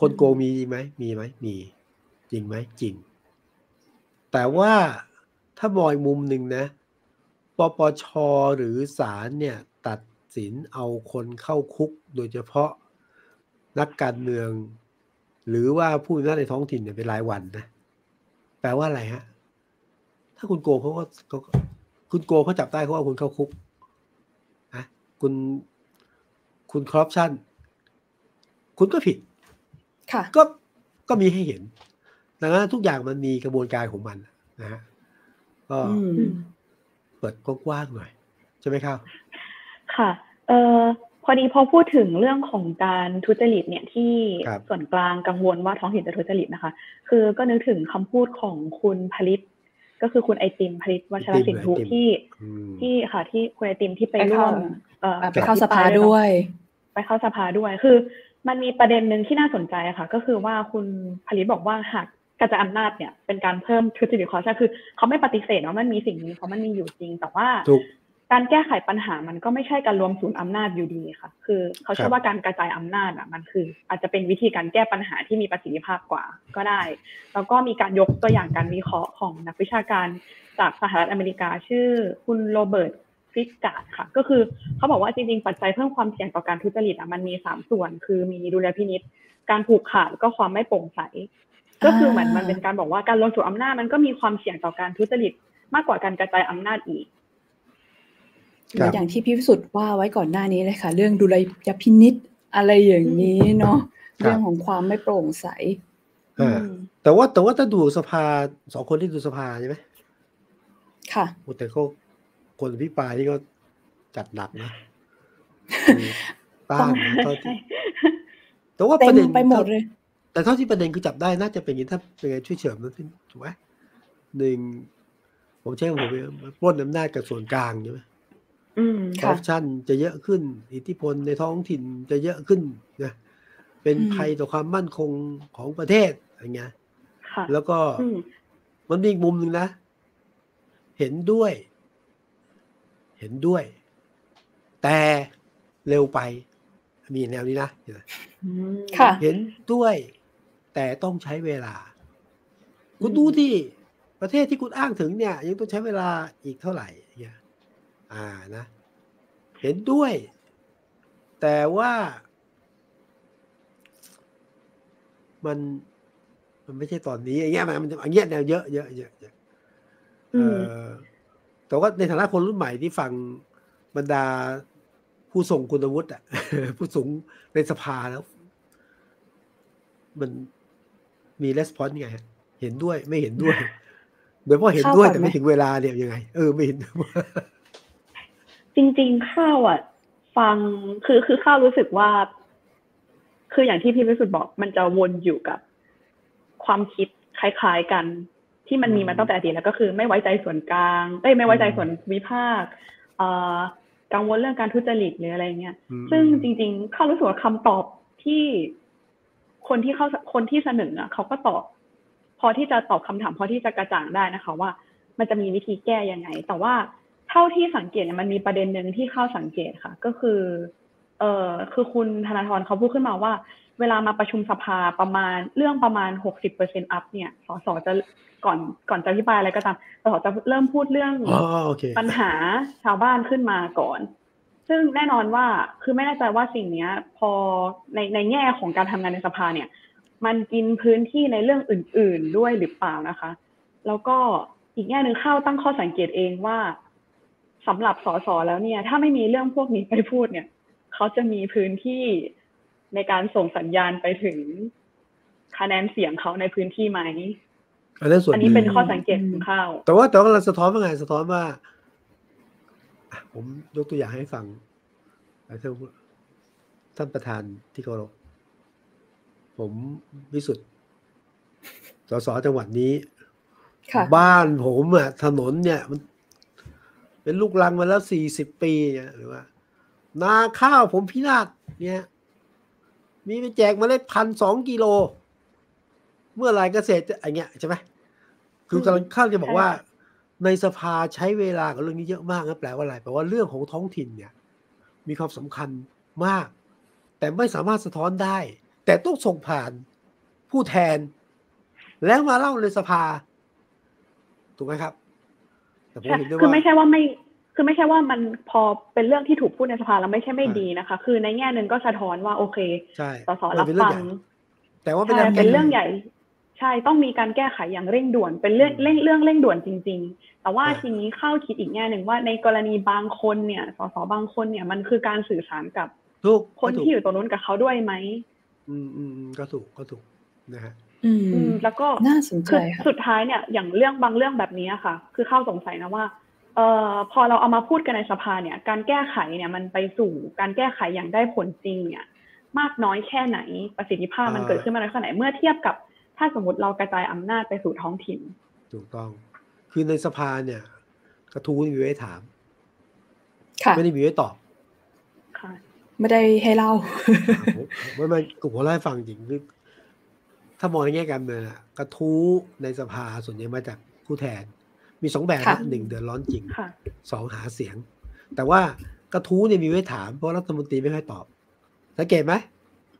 คนโกงมีไหมมีไหมมีจริงไหมจริง แต่ว่าถ้ามองอีกมุมหนึ่งนะปปชหรือศาลเนี่ย ตัดสินเอาคนเข้าคุกโดยเฉพาะ นักการเมือง หรือว่าผู้มีอำนาจในท้องถิ่นเนี่ยเป็นรายวันนะแปลว่าอะไรฮะ ถ้าคุณโกงเขาก็เขาคุณโกงเขาจับได้เขาว่าคุณเข้าคุกนะคุณคุณคอร์รัปชันคุณก็ผิด ค่ะ ก็ก็มีให้เห็นดังนั้นทุกอย่างมันมีกระบวนการของมันนะฮะก็เปิดกว้างๆหน่อยใช่ไหมครับ ค่ะ เอ่อ พอดีพอพูดถึงเรื่องของการทุจริตเนี่ยที่ครับส่วนกลางกังวลว่าท้องถิ่นจะทุจริตนะคะ คือก็นึกถึงคำพูดของคุณผลิต ก็คือคุณไอติมผลิตวัชรสินทุไอติมที่อืมที่ค่ะ ที่คุณไอติมที่ไปไปร่วเข้ามเอ่อไปเข้าสภาอภิปรด้วย ไปเข้าสภาด้วยคือ มันมีประเด็นหนึ่งที่น่าสนใจอะค่ะ ก็คือว่าคุณผลิตบอกว่าหากกระจายอำนาจเนี่ยเป็นการเพิ่มทุจริตคอร์รัปชันคือเขาไม่ปฏิเสธว่ามันมีสิ่งนี้เพราะมันมีอยู่จริง แต่ว่าถู กการแก้ไขปัญหามันก็ไม่ใช่การรวมศูนย์อำนาจอยู่ดีค่ะ คือเขาเชื่ครัอบว่าการกระจายอำนาจอะมันคือ อาจจะเป็นวิธีการแก้ปัญหาที่มีประสิทธิภาพกว่าก็ได้ แล้วก็มีการยกตัวอย่างการวิเคราะห์ของนักวิชาการจากสหรัฐอเมริกาชื่อคุณโรเบิร์ตคลิตการ์ดค่ะ ก็คือเขาบอกว่าจริงๆ ปัจจัยเพิ่มความเสี่ยงต่อการทุจริตอะมันมีสามส่วน คือมีดุลพินิจการผูกขาดแล้วก็ความไม่โปร่งใส ก็คือเหมือนมันเป็นการบอกว่าการรวมศูนย์อำนาจมันก็มีความเสี่ยงต่อการทุจริตมากกว่าการกระจายอำนาจอีก ครับอย่างที่พี่วิสุทธิ์ว่าไว้ก่อนหน้านี้เลยค่ะ เรื่องดุลยพินิษอะไรอย่างนี้เนาะครับเรื่องของความไม่โปร่งใสอ่าแต่ว่าแต่ว่าถ้าดูสภาสองคนที่ดูสภาใช่ไหมค่ะโอ้แต่ก็คนพิปรายนี่ก็จัดหนักนะคือต้านนะเท่าที่แต่ว่าเต็ปมระเด็นไปหมดเลย แต่เท่าที่ประเด็นคือจับได้น่าจะเป็นอย่างนี้ถ้าเป็นไงช่วยเฉิมนะพี่ถูกไหมหนึ่งผมใช้ผมปล้นอำนาจกับส่วนกลางใช่ไหมอืม คอร์รัปชันจะเยอะขึ้น อิทธิพลในท้องถิ่นจะเยอะขึ้นนะเป็นอืมภัยต่อความมั่นคงของประเทศอย่างเงี้ยค่ะแล้วก็อืมมันมีอีกมุมหนึ่งนะ เห็นด้วย เห็นด้วย แต่เร็วไป มีแนวนี้นะอืมค่ะเห็นด้วย แต่ต้องใช้เวลา คุณดูที่ประเทศที่คุณอ้างถึงเนี่ย ยังต้องใช้เวลาอีกเท่าไหร่เนี่ย อ่านะ เห็นด้วย แต่ว่า มันมันไม่ใช่ตอนนี้อย่างเงี้ยมันมันอย่างเงี้ยแนวเยอะเยอะเยอะเยอะอืเอมอแต่ว่าในฐานะคนรุ่นใหม่ที่ฟังบรรดาผู้ส่งคุณวุฒิอะ ผู้สูงในสภาแล้ว มันมีレスปอนส์ไงฮะเห็นด้วยไม่เห็นด้วยโดยเฉพาะเห็นด้วยเข้าก่อนแต่ไหมไม่ถึงเวลาเนี่ยยังไง เออไม่เห็น จริงๆข้าวอะ ฟังคือคือข้าวรู้สึกว่า คืออย่างที่พี่วิสุทธ์บอก มันจะวนอยู่กับ ความคิดคล้าย ๆกัน ที่มันมีมาตั้งแต่อดีตแล้วก็คือ ไม่ไว้ใจส่วนกลางเอ้ยไม่ไว้ใจส่วนวิพากษ์เอ่อกังวลเรื่องการทุจริตหรืออะไรเงี้ยอืมซึ่งจริงๆข้ารู้สึกว่าคำตอบที่คนที่เขาคนที่เสนออะเขาก็ตอบ พอที่จะตอบคำถามพอที่จะกระจ่างได้นะคะ ว่ามันจะมีวิธีแก้ยังไง แต่ว่าเท่าที่สังเกตเนี่ยมันมีประเด็นหนึ่งที่เข้าสังเกตค่ะ ก็คือ เออคือคุณธนาธรเขาพูดขึ้นมาว่า เวลามาประชุมสภาประมาณเรื่องประมาณหกสิบเปอร์เซ็นต์อัพเนี่ยสสจะก่อนก่อนจะอธิบายอะไรก็ตามสสจะเริ่มพูดเรื่องอ๋อโอเคปัญหาชาวบ้านขึ้นมาก่อน ซึ่งแน่นอนว่าคือไม่แน่ใจว่าสิ่งเนี้ย พอในในแง่ของการทำงานในสภาเนี่ย มันกินพื้นที่ในเรื่องอื่น ๆด้วยหรือเปล่านะคะ แล้วก็อีกแง่หนึ่งเข้าตั้งข้อสังเกตเองว่า สำหรับสสแล้วเนี่ย ถ้าไม่มีเรื่องพวกนี้ไปพูดเนี่ยเขาจะมีพื้นที่ในการส่งสัญญาณไปถึงคะแนนเสียงเขาในพื้นที่ไหมอันนั้นส่วนอันหนี้นึ่งเป็นข้อสังเกตของข้าว แต่ว่าแต่ว่าเราสะท้อนว่าไงสะท้อนว่าอะผมยกตัวอย่างให้ฟังอะท่านผู้ท่านประธานที่เคารพผมวิสุทธ์สสจังหวัดนี้ค่ะบ้านผมอะถนนเนี่ย มัน เป็นลูกรังมาแล้วสี่สิบปีเนี่ยหรือว่า นาข้าวผมพินาศเนี่ย มีไปแจกเมล็ดพันสองกิโล เมื่อไหรเกษตรจะอะไรเงี้ยใช่ไหมคือกำลังข้าวจะบอกว่า ในสภาใช้เวลากับเรื่องนี้เยอะมากนะแปลว่าอะไรแปลว่าเรื่องของท้องถิ่นเนี่ย มีความสำคัญมาก แต่ไม่สามารถสะท้อนได้ แต่ต้องส่งผ่านผู้แทน แล้วมาเล่าในสภา ถูกไหมครับ แต่ผมใช่เห็นด้วยคือว่าไม่ใช่ว่าไม่คือไม่ใช่ว่ามันพอเป็นเรื่องที่ถูกพูดในสภาแล้วไม่ใช่ไม่อ่าดีนะคะ คือในแง่หนึ่งก็สะท้อนว่าโอเคใช่สสรับมันเป็นเรื่อฟังงใหญ่แต่ว่าเป็นใช่เรื่องเป็นเรื่องใหญ่ ใช่ต้องมีการแก้ไขอย่างเร่งด่วนเป็นเรื่องอืมเร่งเรื่องเร่งด่วนจริง ๆ แต่ว่าอ่าทีนี้เข้าคิดอีกแง่หนึ่งว่าในกรณีบางคนเนี่ยสสบางคนเนี่ยมันคือการสื่อสารกับถูกคนก็ถูกที่อยู่ตรงนู้นกับเขาด้วยไหมอืมอืมอืมก็ถูกก็ถูกนะฮะอือืมม แล้วก็น่าสนใจคือค่ะสุดท้ายเนี่ยอย่างเรื่องบางเรื่องแบบนี้อะค่ะ คือเข้าสงสัยนะว่าเอ่อพอเราเอามาพูดกันในสภาเนี่ย การแก้ไขเนี่ยมันไปสู่การแก้ไขอย่างได้ผลจริงเนี่ย มากน้อยแค่ไหนประสิทธิภาพมันเกิดขึ้นมาในแค่ไหนเมื่อเทียบกับถ้าสมมติเรากระจายอำนาจไปสู่ท้องถิ่น ถูกต้อง คือในสภาเนี่ย กระทู้มีไว้ถามค่ะไม่ได้มีไว้ตอบค่ะไม่ได้ให้เล่าผมผมมันกลุ่มผมเล่าให้ฟังจริงคือ ถ้ามองในแง่การเมืองอะกระทู้ในสภาส่วนใหญ่มาจากผู้แทน มีสองแบบค่ะนะหนึ่งเดือดร้อนจริงค่ะสองหาเสียง แต่ว่ากระทู้เนี่ยมีไว้ถามเพราะรัฐมนตรีไม่ค่อยตอบสังเกตไหม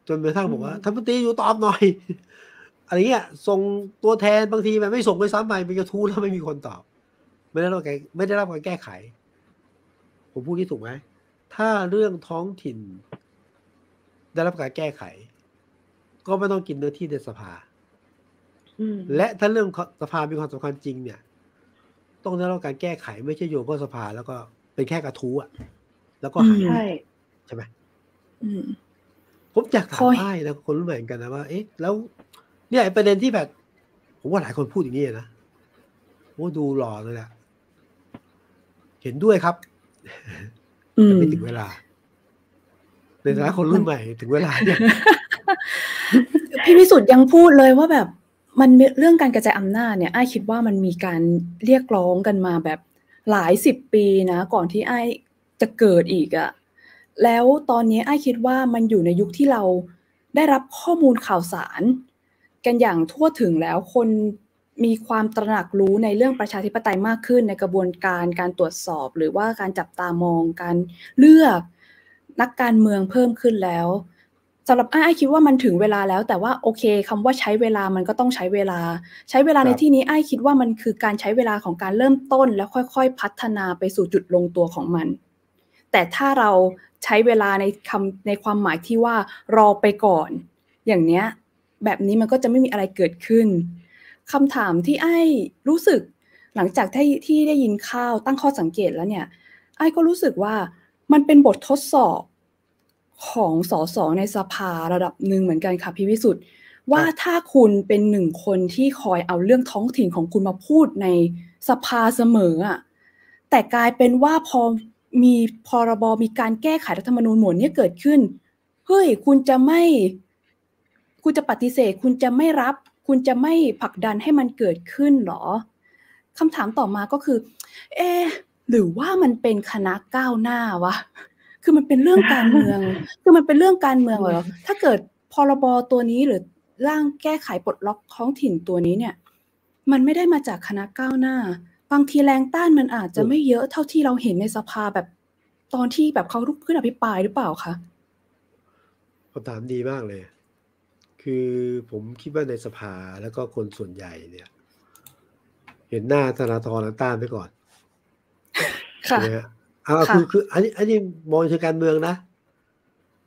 จนกระทั่งบอกว่าอืมท่านรัฐมนตรีอยู่ตอบหน่อยอะไรเงี้ยส่งตัวแทนบางทีมันไม่ส่งไปซ้ำไปเป็นกระทู้แล้วไม่มีคนตอบ ไม่ได้รับการไม่ได้รับการแก้ไข ผมพูดที่ถูกไหมถ้าเรื่องท้องถิ่น ได้รับการแก้ไข ก็ไม่ต้องกินเนื้อที่ในสภาอืมและถ้าเรื่องสภามีความสำคัญจริงเนี่ย ต้องได้รับการแก้ไขไม่ใช่โยนเข้าสภาแล้วก็เป็นแค่กระทู้อะแล้วก็หายอืมใช่ใช่ไหมอืมผมอยากถาโอ้มยไอ้นะคนรุ่นใหม่เหมือนกันนะว่า เอ๊ะ แล้ว เนี่ยไอ้ประเด็นที่แบบ ผมว่าหลายคนพูดอย่างนี้นะโอ้ดูหล่อเลยแหละเห็นด้วยครับอืแต่มไม่ถึงเวลาในฐานะคนรุ่นใหม่ถึงเวลาเนี่ย พี่วิสุทธ์ยังพูดเลยว่าแบบมันเรื่องการกระจายอำนาจเนี่ยไอ้คิดว่ามันมีการเรียกร้องกันมาแบบหลายสิบปีนะ ก่อนที่ไอ้จะเกิดอีกอะแล้วตอนนี้ไอ้คิดว่ามันอยู่ในยุคที่เราได้รับข้อมูลข่าวสาร กันอย่างทั่วถึงแล้วคนมีความตระหนักรู้ในเรื่องประชาธิปไตยมากขึ้นในกระบวนการการตรวจสอบ หรือว่าการจับตามองการเลือกนักการเมืองเพิ่มขึ้นแล้ว สำหรับอ้ายอ้ายคิดว่ามันถึงเวลาแล้ว แต่ว่าโอเคคำว่าใช้เวลามันก็ต้องใช้เวลา ใช้เวลาครับในที่นี้อ้ายคิดว่ามันคือการใช้เวลาของการเริ่มต้น แล้วค่อยๆ พัฒนาไปสู่จุดลงตัวของมัน แต่ถ้าเราใช้เวลาในคำในความหมายที่ว่ารอไปก่อน อย่างเนี้ยแบบนี้มันก็จะไม่มีอะไรเกิดขึ้นคำถามที่ไอ้ายรู้สึกหลังจากที่ที่ได้ยินข้าวตั้งข้อสังเกตแล้วเนี่ยไอ้ก็รู้สึกว่ามันเป็นบททดสอบ ของสสในสภาระดับหนึ่งเหมือนกันค่ะพี่วิสุทธ์ว่าถ้าคุณเป็นหนึ่งคนที่คอยเอาเรื่องท้องถิ่นของคุณมาพูดในสภาเสมออะแต่กลายเป็นว่าพอมีพรบมีการแก้ไขรัฐธรรมนูญหมวดเนี้เกิดขึ้นเฮ้ยคุณจะไม่ คุณจะปฏิเสธ คุณจะไม่รับ คุณจะไม่ผลักดันให้มันเกิดขึ้นหรอคำถามต่อมาก็คือ เอะหรือว่ามันเป็นคณะก้าวหน้าวะ คือมันเป็นเรื่องการเมือง คือมันเป็นเรื่องการเมืองเหรอถ้าเกิดพรบตัวนี้หรือร่างแก้ไขปลดล็อกท้องถิ่นตัวนี้เนี่ย มันไม่ได้มาจากคณะก้าวหน้า บางทีแรงต้านมันอาจจะไม่เยอะเท่าที่เราเห็นในสภาแบบตอนที่แบบเขาลุกขึ้นอภิปรายหรือเปล่าคะคำถามดีมากเลย คือผมคิดว่าในสภาแล้วก็คนส่วนใหญ่เนี่ย เห็นหน้าธนาธรต้านไปก่อนค่ะใช่ไหมฮะเอาค่ะคือคืออันนี้อันนี้มองเชิงการเมืองนะ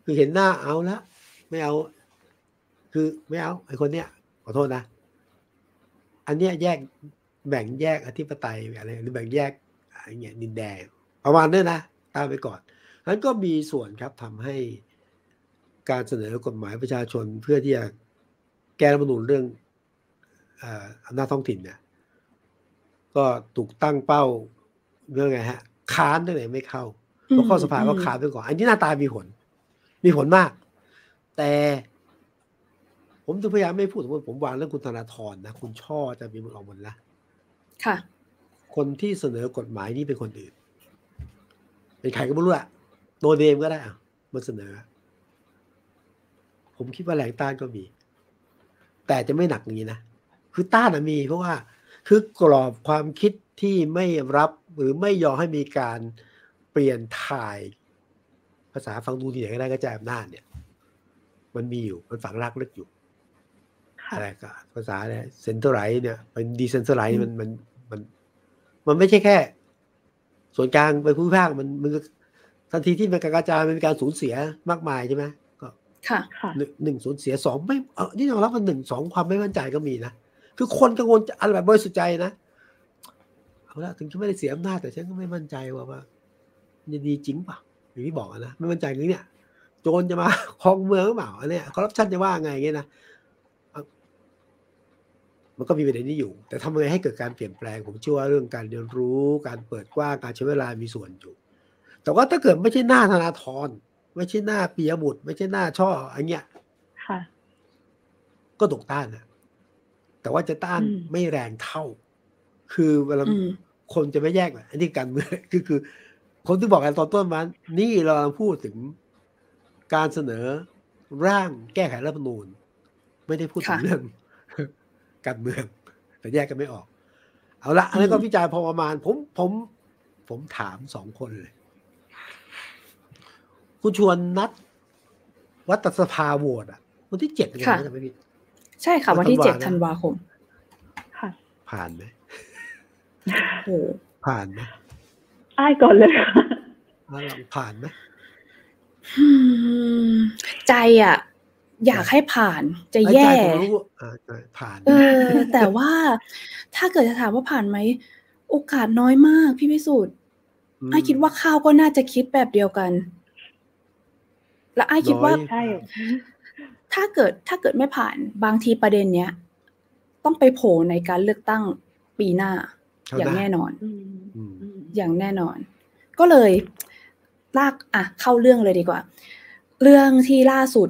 คือเห็นหน้าเอาละไม่เอา คือไม่เอาไอ้คนเนี้ยขอโทษนะ อันเนี้ยแยกแบ่งแยกอธิปไตยอะไรหรือแบ่งแยกอะไรเงี้ยดินแดงประมาณนี้นะตามไปก่อนนั้นก็มีส่วนครับทำให้การเสนอกฎหมายประชาชนเพื่อที่จะแก้รัฐธรรมนูญเรื่องเอ่ออำนาจท้องถิ่นเนี่ยก็ถูกตั้งเป้าเรื่องไงฮะ ค้านตั้งแต่ไม่เข้าเพราะข้อสภาก็ค้านไปก่อน อันนี้หน้าตามีผล มีผลมาก แต่ ผมจะพยายามไม่พูดสมมติผมวางเรื่องคุณธนาธรนะคุณช่อจะมีมุนออกหมดนะค่ะ คนที่เสนอกฎหมายนี้เป็นคนอื่น เป็นใครก็ไม่รู้อะ no name ก็ได้อะมาเสนอ ผมคิดว่าแรงต้านก็มี แต่จะไม่หนักอย่างนี้นะคือต้านอะมีเพราะว่าคือกรอบความคิด ที่ไม่รับหรือไม่ยอมให้มีการเปลี่ยนถ่าย ภาษาฟังดูที่ไหนก็ได้กระจายอำนาจเนี่ย มันมีอยู่มันฝังรากลึกอยู่ค่ะอะไรก็ภาษาเนี่ย centralize เนี่ยเป็น decentralize อืมมันมันมัน มันไม่ใช่แค่ ส่วนกลางไปภูมิภาคมันมันทันทีที่มันการกระจายมันมีการสูญเสียมากมายใช่ไหมก็ค่ะค่ะหนึ่งหนึ่งสูญเสียสองไม่เออนี่ยอมรับว่าหนึ่งสองความไม่มั่นใจก็มีนะคือคนกังวลอะไรแบบบริสุทธิ์ใจนะ เอาละถึงจะไม่ได้เสียอำนาจแต่ฉันก็ไม่มั่นใจว่าว่ามันจะดีจริงเปล่าอย่างที่บอกอะนะไม่มั่นใจอย่างนี้เนี่ย โจรจะมาครองเมืองหรือเปล่าอันเนี้ยคอร์รัปชันจะว่าไงอย่างเงี้ยนะเอามันก็มีประเด็นนี้อยู่ แต่ทำยังไงให้เกิดการเปลี่ยนแปลงผมเชื่อว่าเรื่องการเรียนรู้ การเปิดกว้างการใช้เวลามีส่วนอยู่ แต่ว่าถ้าเกิดไม่ใช่หน้าธนาธรไม่ใช่หน้าปียบุตร ไม่ใช่หน้าช่ออันเนี้ยค่ะก็ตกต้านนะแต่ว่าจะต้านไม่แรงเท่า คือเวลา คนจะไม่แยกอันนี้การเมืองคือคือ คนที่บอกกันตอนต้นมันนี่เราพูดถึงการเสนอร่างแก้ไขรัฐธรรมนูญ ไม่ได้พูดถึงเรื่องการเมือง แต่แยกกันไม่ออก เอาละอันนี้ก็วิจารณ์พอประมาณ ผมผม ผมถามสองคนเลย คุณชวนนัดวัตสภาโหวตอะวันที่เจ็ดใช่ไหมพี่ใช่ค่ะ วันที่เจ็ดธันวาคม ค่ะ ผ่านไหมโอ้ ผ่านไหมอ้ายก่อนเลยค่ะผ่านไหมใจอะ อยากให้ผ่านจะแย่ผ่าน เออ แต่ว่าถ้าเกิดจะถามว่าผ่านไหม โอกาสน้อยมากพี่พิสูจน์ไอ้คิดว่าข้าวก็น่าจะคิดแบบเดียวกัน และไอ้คิดว่าใช่ถ้าเกิดถ้าเกิดไม่ผ่านบางทีประเด็นเนี้ย ต้องไปโผล่ในการเลือกตั้งปีหน้า อย่างแน่นอน อย่างแน่นอน ก็เลยลากอะเข้าเรื่องเลยดีกว่า เรื่องที่ล่าสุด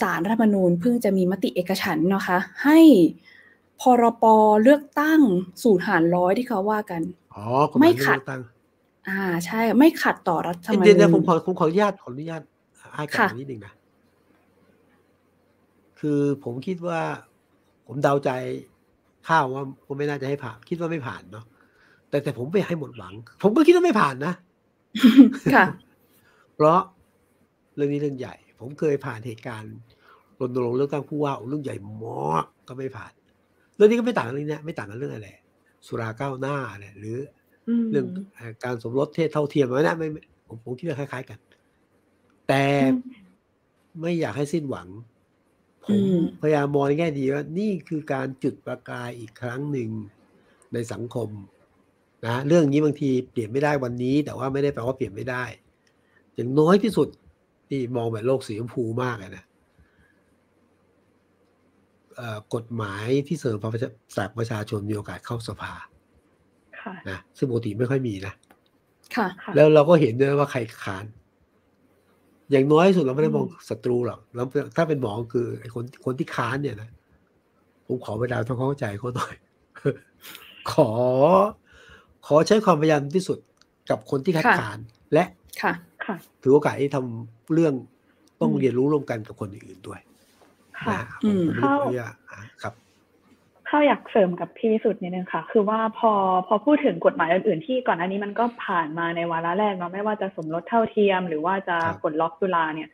สารรัฐธรรมนูญเพิ่งจะมีมติเอกฉันนะคะ ให้พรปเลือกตั้งสูตรหารร้อยที่เขาว่ากันอ๋อไม่ขัดอ่า ใช่ ไม่ขัดต่อรัฐธรรมนูญเดี๋ยวผมขอผมขออนุญาตขออนุญาตให้กันนิดนึงนะคือผมคิดว่า ผมเดาใจข้าวว่าผมไม่น่าจะให้ผ่าน คิดว่าไม่ผ่านเนาะ แต่แต่ผมไม่ให้หมดหวัง ผมก็คิดว่าไม่ผ่านนะค่ะ เพราะเรื่องนี้เรื่องใหญ่ ผมเคยผ่านเหตุการณ์รณรงค์เลือกตั้งผู้ว่าเรื่องใหญ่มากก็ไม่ผ่าน เรื่องนี้ก็ไม่ต่างกันเลยเนี่ยไม่ต่างกันเรื่องอะไรสุราก้าวหน้าเนี่ยหรือเรื่องการสมรสเทศเท่าเทียมอะไรนะไม่ผมผมคิดว่าคล้าย ๆกัน แต่ไม่อยากให้สิ้นหวังผมพยายามมองในแง่ดีว่านี่คือการจุดประกายอีกครั้งหนึ่งในสังคม นะเรื่องนี้บางทีเปลี่ยนไม่ได้วันนี้ แต่ว่าไม่ได้แปลว่าเปลี่ยนไม่ได้ อย่างน้อยที่สุดที่มองแบบโลกสีชมพูมากเลยนะกฎหมายที่เสริมประชาประชาชนมีโอกาสเข้าสภานะซึ่งปกติไม่ค่อยมีนะค่ะแล้วเราก็เห็นด้วยว่าใครขาน อย่างน้อยสุดเราไม่ได้มองศัตรูหรอกแล้วถ้าเป็นหมอคือไอ้คนคนที่ค้านเนี่ยนะผมขอเวลาต้องเข้าใจเขาหน่อย ขอ ขอใช้ความพยายามที่สุดกับคนที่คัดค้านและค่ะถือโอกาสที่ทำเรื่องต้องเรียนรู้ร่วมกันกับคนอื่นด้วยค่ะเข้าครับเข้าอยากเสริมกับพี่วิสุทธ์นิดนึงค่ะ คือว่าพอพอพูดถึงกฎหมายอื่นๆที่ก่อนอันนี้มันก็ผ่านมาในวาระแรกเนาะไม่ว่าจะสมรสเท่าเทียม หรือว่าจะกดล็อกตุลาเนี่ย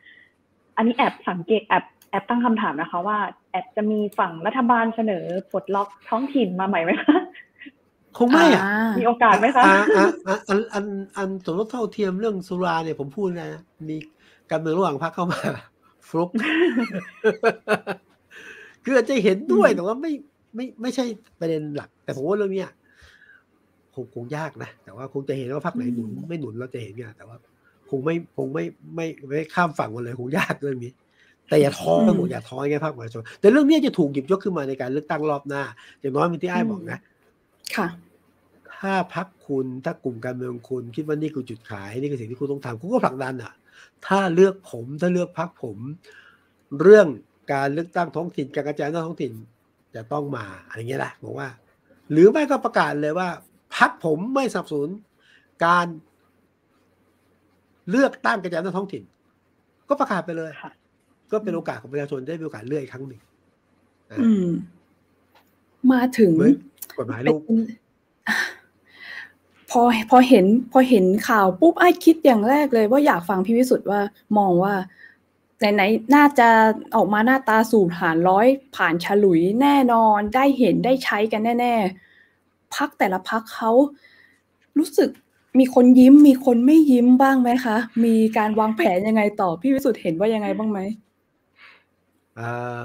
อันนี้แอบสังเกตแอบแอบตั้งคำถามนะคะว่าแอบจะมีฝั่งรัฐบาลเสนอปลดล็อกท้องถิ่นมาใหม่ไหมคะ คงไม่อะมีโอกาสไหมคะอันอันอันสมรสเท่าเทียมเรื่องสุราเนี่ยผมพูดนะมีการเมืองระหว่างพรรคเข้ามาฟลุกคืออาจจะเห็นด้วยแต่ว่าไม่ไม่ไม่ใช่ประเด็นหลัก แต่ผมว่าเรื่องเนี้ยคงคงยากนะ แต่ว่าคงจะเห็นว่าพรรคไหนหนุนไม่หนุนเราจะเห็นเนี่ยแต่ว่า คงไม่คงไม่ไม่ไม่ข้ามฝั่งกันเลยคงยากเรื่องนี้แต่อย่าท้อหมดอย่าท้อไงพรรคประชาชนแต่เรื่องนี้จะถูกหยิบยกขึ้นมาในการเลือกตั้งรอบหน้าอย่างน้อยมีที่ไอ้บอกนะ ค่ะ ถ้าพักคุณถ้ากลุ่มการเมืองคุณ คิดว่านี่คือจุดขายนี่คือสิ่งที่คุณต้องทำคุณก็ผลักดันอะ ถ้าเลือกผมถ้าเลือกพักผม เรื่องการเลือกตั้งท้องถิ่นการกระจายท้องถิ่นจะต้องมาอะไรเงี้ยแหละบอกว่า หรือไม่ก็ประกาศเลยว่าพักผมไม่สนับสนุนการเลือกตั้งกระจายท้องถิ่น ก็ประกาศไปเลยก็เป็นโอกาสของประชาชนได้มีโอกาสเลือกอีกครั้งหนึ่ง มาถึงกฎหมายลูกพอพอเห็นพอเห็นข่าวปุ๊บไอ้คิดอย่างแรกเลยว่าอยากฟังพี่วิสุทธ์ว่ามองว่าไหนๆน่าจะออกมาหน้าตาสูตรหารร้อยผ่านฉลุยแน่นอนได้เห็นได้ใช้กันแน่ ๆ พักแต่ละพักเขารู้สึกมีคนยิ้มมีคนไม่ยิ้มบ้างไหมคะ มีการวางแผนยังไงต่อพี่วิสุทธ์เห็นว่ายังไงบ้างไหมอ่า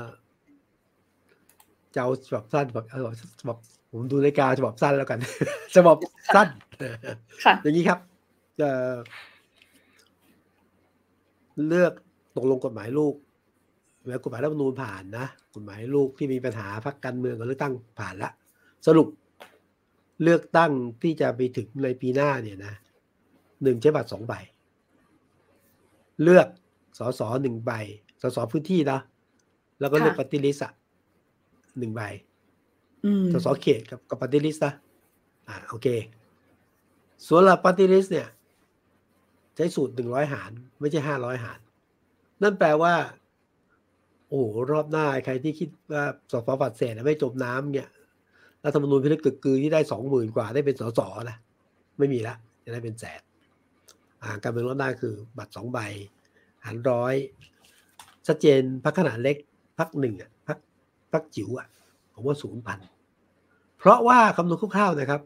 จะเอาฉบับสั้นแบบเอาฉบับผมดูรายการฉบับสั้นแล้วกันฉบับสั้นอย่างนี้ครับ จะเลือกตกลงกฎหมายลูกแล้วกฎหมายรัฐธรรมนูญผ่านนะกฎหมายลูกที่มีปัญหาพักการเมืองกับเลือกตั้งผ่านละสรุปเลือกตั้งที่จะไปถึงในปีหน้าเนี่ยนะหนึ่งใช้บัตรสองใบ เลือกสสหนึ่งใบสสพื้นที่นะแล้วก็เลือกปฏิริษอะ หนึ่งใบอืมสสเขตกับกับปฏิริษนะอ่าโอเค ส่วนหลักปฏิริษเนี่ย ใช้สูตรหนึ่งร้อยหาร ไม่ใช่ห้าร้อยหาร นั่นแปลว่า โอ้โหรอบหน้าใครที่คิดว่าสสบัตรเศษไม่จมน้ำเนี่ยรัฐธรรมนูญพิลึกกึกกือที่ได้สองหมื่นกว่าได้เป็นสสนะไม่มีละจะได้เป็นแสนอ่าการเมืองรอบหน้าคือ บัตรสองใบหารร้อยชัดเจนพักขนาดเล็กพักหนึ่งอะ พักพักจิ๋วอะผมว่าศูนย์พันเพราะว่าคำนวณคร่าวๆนะครับ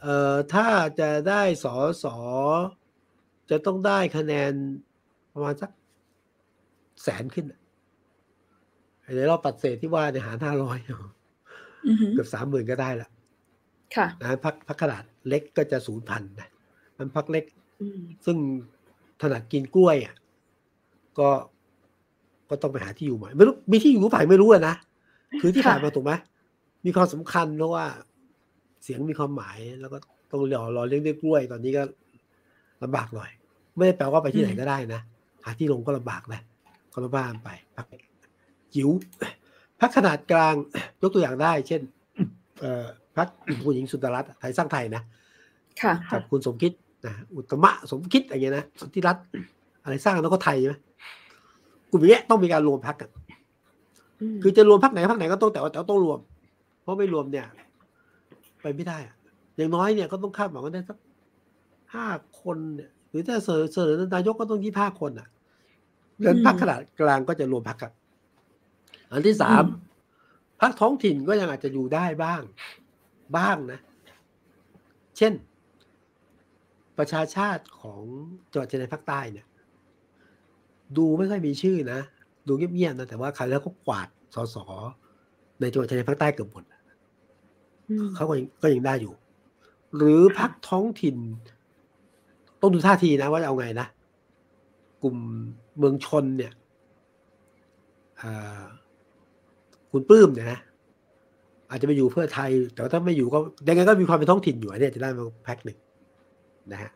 เอ่อถ้าจะได้สอสอจะต้องได้คะแนนประมาณสักแสนขึ้นอะไอ้ในรอบปัดเศษที่ว่าเนี่ยหารห้าร้อยอือหือเกือบสามหมื่นก็ได้ละค่ะนะพักพักขนาดเล็กก็จะศูนย์พันนะมันพักเล็กอืมซึ่งถนัดกินกล้วยอะก็ ก็ต้องไปหาที่อยู่ใหม่ไม่รู้มีที่อยู่หรือเปล่าไม่รู้อะนะคือที่ค่ะผ่านมาถูกไหมมีความสำคัญเพราะว่า เสียงมีความหมายแล้วก็ต้องรอรอเลี้ยงด้วยกล้วย ตอนนี้ก็ลำบากหน่อย ไม่ได้แปลว่าไปที่ไหนก็ได้นะหาที่ลงก็ลำบากนะก็ลำบากไปพักจิ๋วพักขนาดกลางยกตัวอย่างได้ เช่นเอ่อพักคุณหญิงสุดารัตน์ไทยสร้างไทยนะค่ะกับคุณสมคิดนะอุตมะสมคิดอะไรเงี้ยนะสนธิรัตน์อะไรสร้างแล้วก็ไทยใช่ไหม กลุ่มอย่างเงี้ยต้องมีการรวมพักกันมคือจะรวมพักไหนพักไหนก็ต้องแต่ว่าแต่ว่าต้องรวม เพราะไม่รวมเนี่ย ไปไม่ได้อะอย่างน้อยเนี่ยก็ต้องคาดหวังว่าได้สักห้าคนเนี่ยหรือถ้าเสนอเสนอนายกก็ต้องยี่ห้าคนอะเดินอืมพักขนาดกลางก็จะรวมพักกันอันที่สามอืมพักท้องถิ่นก็ยังอาจจะอยู่ได้บ้าง บ้างนะ เช่น ประชาชาติของจังหวัดชายแดนภาคใต้เนี่ย ดูไม่ค่อยมีชื่อนะ ดูเงียบๆนะ แต่ว่าคราวแล้วก็กวาดสสในจังหวัดชายแดนภาคใต้เกือบหมดอืมเขาก็ยังก็ยังได้อยู่ หรือพักท้องถิ่น ต้องดูท่าทีนะว่าจะเอาไงนะ กลุ่มเมืองชนเนี่ยอ่าคุณปลื้มเนี่ยนะอาจจะไปอยู่เพื่อไทย แต่ว่าถ้าไม่อยู่ก็ยังไงก็มีความเป็นท้องถิ่นอยู่อันเนี่ยจะได้มาแพ็คหนึ่งนะฮะ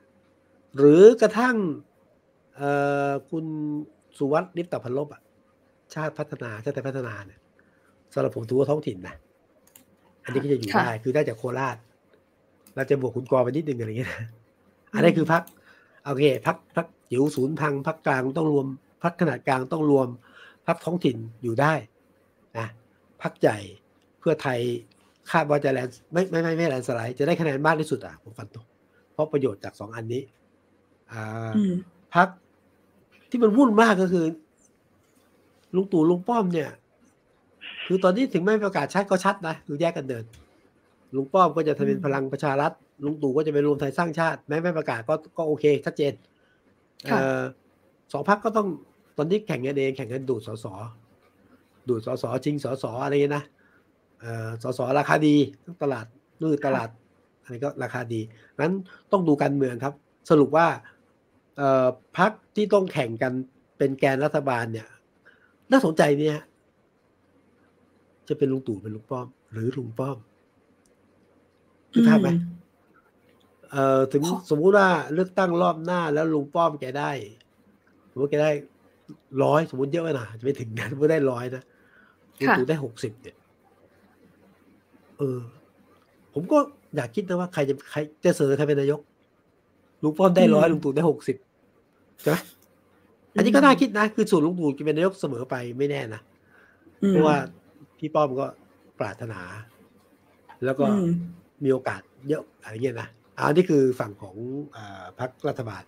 หรือกระทั่ง เอ่อคุณสุวัสดิ์นิปตพันลบอะชาติพัฒนาชาติไทยพัฒนาเนี่ยสำหรับผมถือว่าท้องถิ่นนะอันนี้ก็จะอยู่ค่ะได้คือได้จากโคราชเราจะบวกคุณกรไปนิดนึงอะไรอย่างเงี้ยนะอันนี้คือพักโอเคพักพักจิ๋วศูนย์พังพักกลางต้องรวมพักขนาดกลางต้องรวมพักท้องถิ่นอยู่ได้นะพักใหญ่เพื่อไทยคาดว่าจะแลนด์ไม่ไม่ไม่ไม่แลนด์สไลด์จะได้คะแนนมากที่สุดอะผมฟันตรงเพราะประโยชน์จากสองอันนี้อ่าอืมพัก ที่มันวุ่นมากก็คือลุงตู่ลุงป้อมเนี่ย คือตอนนี้ถึงไม่ประกาศชัดก็ชัดนะคือแยกกันเดินลุงป้อมก็จะทำเป็นอืมพลังประชารัฐลุงตู่ก็จะไปรวมไทยสร้างชาติ แม้ไม่ประกาศก็ก็โอเค ชัดเจนเอ่อสองพักก็ต้องตอนนี้แข่งกันเองแข่งกันดูดสสดูดสสจริงสสอะไรเงี้ยนะเอ่อสสราคาดีทั้งตลาดนู่นตลาดอะไรก็ราคาดีนั้นต้องดูการเมืองครับ สรุปว่าเอ่อ พักที่ต้องแข่งกันเป็นแกนรัฐบาลเนี่ย น่าสนใจเนี่ยจะเป็นลุงตู่เป็นลุงป้อม หรือลุงป้อมคิดภาพไหมเอ่อถึงขอสมมุติว่าเลือกตั้งรอบหน้าแล้วลุงป้อมแกได้สมมติแกได้ร้อยสมมติเยอะไปหน่อยจะไม่ถึงนะสมมติได้ร้อยนะลุงค่ะตู่ได้หกสิบเนี่ย เออ ผมก็อยากคิดนะว่าใครจะใครจะเสนอใครเป็นนายกลุงป้อมได้ร้อยอืมลุงตู่ได้หกสิบ ใช่ไหมอันนี้ก็น่าคิดนะ คือส่วนลุงตู่จะเป็นนายกเสมอไปไม่แน่นะอืมเพราะว่าพี่ป้อมก็ปรารถนา แล้วก็อืมมีโอกาสเยอะอะไรเงี้ยนะอันนี้คือฝั่งของอาพรรครัฐบาล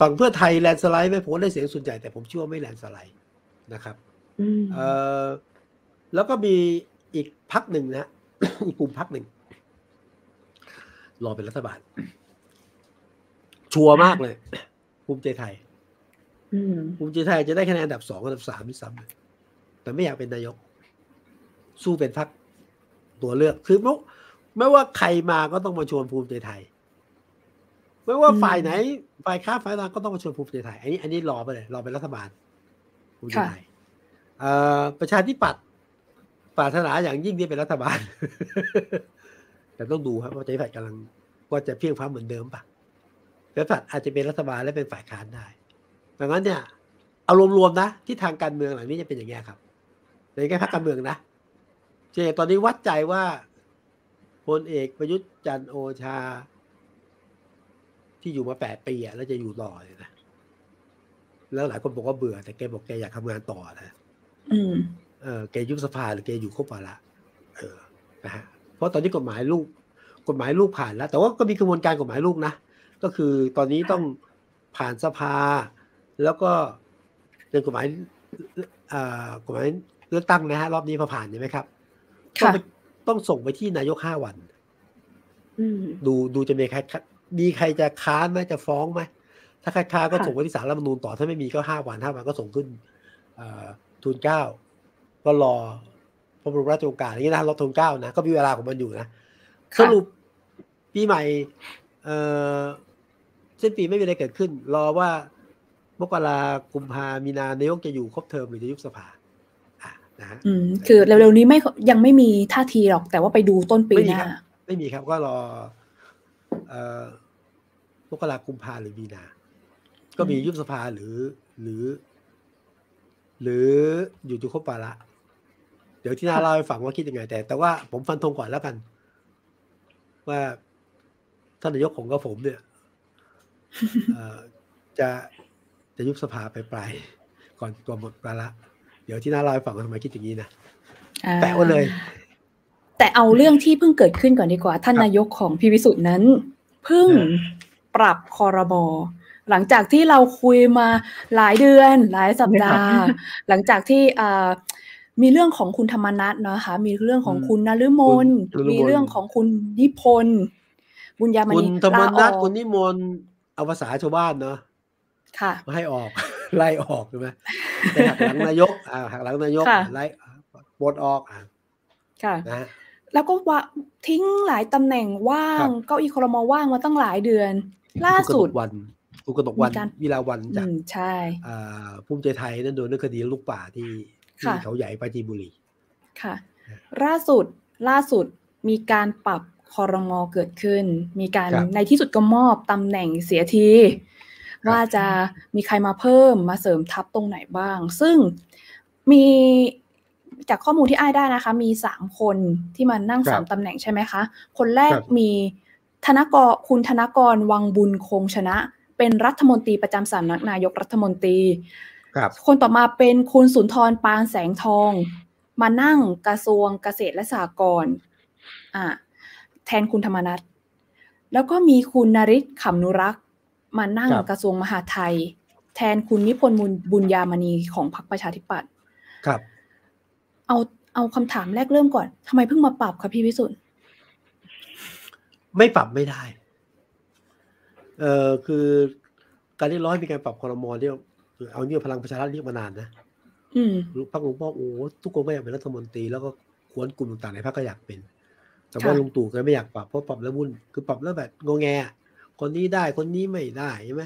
ฝั่งเพื่อไทยแลนด์สไลด์ไหมผมว่าได้เสียงส่วนใหญ่แต่ผมเชื่อว่าไม่แลนด์สไลด์นะครับอืมเอ่อแล้วก็มีอีกพักหนึ่งนะอีกกลุ่มพักหนึ่งรอเป็นรัฐบาล ชัวร์มากเลย ภูมิใจไทยอืมภูมิใจไทยจะได้คะแนนอันดับสองอันดับสามที่ซ้ำเลยแต่ไม่อยากเป็นนายก สู้เป็นพักตัวเลือกคือไม่ไม่ว่าใครมาก็ต้องมาชวนภูมิใจไทย ไม่ว่าอืมฝ่ายไหนฝ่ายค้าฝ่ายตางก็ต้องมาชวนภูมิใจไทยอันนี้อันนี้รอไปเลยรอเป็นรัฐบาลภูมิใจไทยเอ่อประชาธิปัตย์ปรารถนาอย่างยิ่งที่เป็นรัฐบาล แต่ต้องดูครับว่าประชาธิปัตย์กำลังว่าจะเพียงพร้ำเหมือนเดิมปะประ ชาธิปัตย์อาจจะเป็นรัฐบาลและเป็นฝ่ายค้านได้ ดังนั้นเนี่ย เอารวมๆนะที่ทางการเมืองหลังนี้จะเป็นอย่างนี้ครับ ในแค่พรรคการเมืองนะเจตอนนี้วัดใจว่าพลเอกประยุทธ์จันทร์โอชา ที่อยู่มาแปดปีอะแล้วจะอยู่ต่อเลยนะแล้วหลายคนบอกว่าเบื่อแต่แกบอกแกอยากทำงานต่อนะอืมเออแกยุบสภาหรือแกอยู่ครบวาระเออนะฮะเพราะตอนนี้กฎหมายลูก กฎหมายลูกผ่านแล้ว แต่ว่าก็มีกระบวนการกฎหมายลูกนะ ก็คือตอนนี้ต้องผ่านสภา แล้วก็เป็นกฎหมายอ่ากฎหมายเลือกตั้งนะฮะรอบนี้พอผ่านใช่ไหมครับต้องค่ะไปต้องส่งไปที่นายกห้าวันอืมดูดูจะมีใครมีใครจะค้านไหมจะฟ้องไหมถ้าใครค้านก็ค่ะส่งไปที่ศาลรัฐธรรมนูญต่อถ้าไม่มีก็ห้าวันห้าวันก็ส่งขึ้นเอ่อทูลเกล้าก็รอพระบรมราชโองการอย่างนี้นะรอทูลเกล้านะก็มีเวลาของมันอยู่นะค่ะสรุปปีใหม่ เอ่อ สิ้นปีไม่มีอะไรเกิดขึ้น รอว่ามกรากุมภามีนานายกจะอยู่ครบเทอมหรือจะยุบสภาอะนะฮะอืมคือเร็วๆนี้ไม่ยังไม่มีท่าทีหรอก แต่ว่าไปดูต้นปีไม่หมีน้าครับไม่มีครับก็รอเอ่อมกรากุมภาหรือมีนา ก็มีอืมยุบสภาหรือหรือ หรืออยู่จุครบปาระเดี๋ยวที่น่าเล่าให้ฟังว่าคิดยังไง แต่แต่ว่าผมฟันธงก่อนแล้วกัน ว่าท่านนายกของกับผมเนี่ยเอ่อ จะจะยุบสภาไปปลายๆก่อนก่อนหมดวาระเดี๋ยวที่น่าเล่าให้ฟังว่าทำไมคิดอย่างนี้นะอ่าแปะไว้เลย แต่เอาเรื่องที่เพิ่งเกิดขึ้นก่อนดีกว่า ท่านครับนายกของพิวิสุทธ์นั้น เพิ่งเออปรับคอรบหลังจากที่เราคุยมาหลายเดือน หลายสัปดาห์ หลังจากที่อ่ามีเรื่องของคุณธรรมนัทนะคะ มีเรื่องของอืมคุณนฤมลคุณนฤมลมีเรื่องของคุณนิพนธ์บุญญามคุณณีธรรมลานัทออกคุณนิมนต์ เอาภาษาชาวบ้านเนาะค่ะมาให้ออก ไล่ออกใช่ไหมไปหักหลังนายกอ่าหักหลังนายกค่ะไล่ปลดออกอ่าค่ะนะฮะแล้วก็ว่าทิ้งหลายตำแหน่งว่างครับเก้าอี้ครมว่างมาตั้งหลายเดือน ล่าสุดคุณกนกวันคุณกนกวันมีการวิลาวันอืจากมใช่อ่าภูมิใจไทยนั่นโดนเรื่องคดีลูกป่าที่ที่ค่ะเขาใหญ่ปราจีนบุรีค่ะล่าสุดล่าสุดมีการปรับ คอรมอเกิดขึ้น มีการครับในที่สุดก็มอบตำแหน่งเสียทีครับว่าจะมีใครมาเพิ่มมาเสริมทัพตรงไหนบ้าง ซึ่งมีจากข้อมูลที่อ้ายได้นะคะ มีสามคนที่มานั่งครับสามตำแหน่งใช่ไหมคะ คนแรกครับมีธนกรคุณธนกรวังบุญคงชนะ เป็นรัฐมนตรีประจำสำนักนายกรัฐมนตรีครับคนต่อมาเป็นคุณสุนทรปานแสงทอง มานั่งกระทรวงเกษตรและสหกรณ์อ่า แทนคุณธรรมนัฐแล้วก็มีคุณนริศขำนุรักษ์มานั่งครับกระทรวงมหาดไทย แทนคุณนิพนธ์บุญบุญญามณีของพรรคประชาธิปัตย์ครับ เอาเอาคำถามแรกเริ่มก่อนทำไมเพิ่งมาปรับคะพี่วิสุทธ์ไม่ปรับไม่ได้ เอ่อคือการเรียกร้องให้มีการปรับคอรมอเรียกเอาเนี่ยพลังประชารัฐเรียกมานานนะอืมพรรคหลวงพ่อโอ้ทุกคนก็อยากเป็นรัฐมนตรีแล้วก็ควรกลุ่มต่างๆในพรรคก็อยากเป็น แต่ว่าค่ะลุงตู่ก็ไม่อยากปรับเพราะปรับแล้ววุ่นคือปรับแล้วแบบงงแงอะคนนี้ได้คนนี้ไม่ได้ใช่ไหม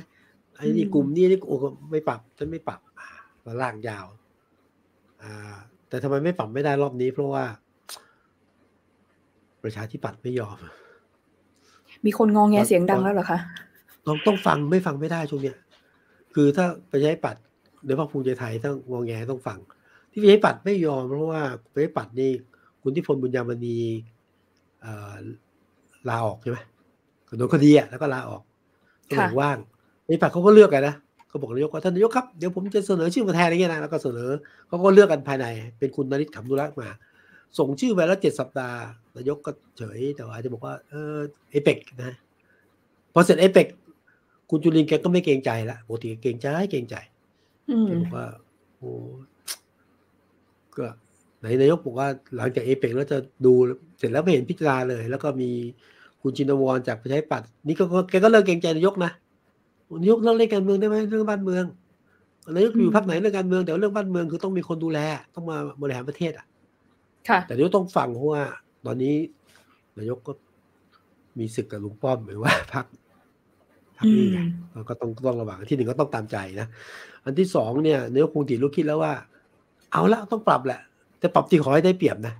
ไอ้นี่กลุ่มนี้นี่โอ้ก็ไม่ปรับฉันไม่ปรับอ่าแล้วลากยาว อ่า แต่ทำไมไม่ปรับไม่ได้รอบนี้ เพราะว่า ประชาธิปัตย์ไม่ยอม มีคนงองแงตอนเสียงดังตอนแล้วเหรอคะต้องต้องฟังไม่ฟังไม่ได้ช่วงเนี้ยคือถ้าประชาธิปัตย์โดยเฉพาะภูมิใจไทยต้องงอแงต้องฟัง ที่ประชาธิปัตย์ไม่ยอมเพราะว่าประชาธิปัตย์นี่คุณที่พลบุญญามณีเอ่อ ลาออกใช่ไหมโดนคดีอะแล้วก็ลาออกตำแหน่งค่ะว่างประชาธิปัตย์เขาก็เลือกกันนะเขาบอกนายกว่าท่านนายกครับเดี๋ยวผมจะเสนอชื่อมาแทนอะไรเงี้ยนะแล้วก็เสนอเขาก็เลือกกันภายใน เป็นคุณนริศขำนุรักษ์มา ส่งชื่อไปแล้วเจ็ดสัปดาห์นายกก็เฉยแต่ว่าอาจจะบอกว่าเออเอเปกนะพอเสร็จเอเปกคุณจุลินแกก็ไม่เกรงใจละปกติเกรงใจเกรงใจอืมแกบอกว่าโอ้ก็ ไหนนายกบอกว่าหลังจากเอเปกแล้วจะดูเสร็จแล้วไม่เห็นพิจารณาเลย แล้วก็มีคุณจินวรจากประชาธิปัตย์นี่ก็ก็แกก็เลิกเกรงใจนายกนะนายกเลิกเล่นการเมืองได้ไหมเรื่องบ้านเมืองนายกอยู่พรรคไหนเรื่องการเมืองแต่ว่าเรื่องบ้านเมืองคือต้องมีคนดูแล ต้องมาบริหารประเทศอะค่ะแต่นายกต้องฟังเพราะว่า ตอนนี้นายกก็มีศึกกับลุงป้อมหรือว่าพรรคพรรคนี้ไงอืมก็ต้องต้องระวังที่หนึ่งก็ต้องตามใจนะอันที่สองเนี่ยนายกคงติดลูกคิดแล้วว่า เอาละต้องปรับแหละ แต่ปรับจริงขอให้ได้เปรียบนะ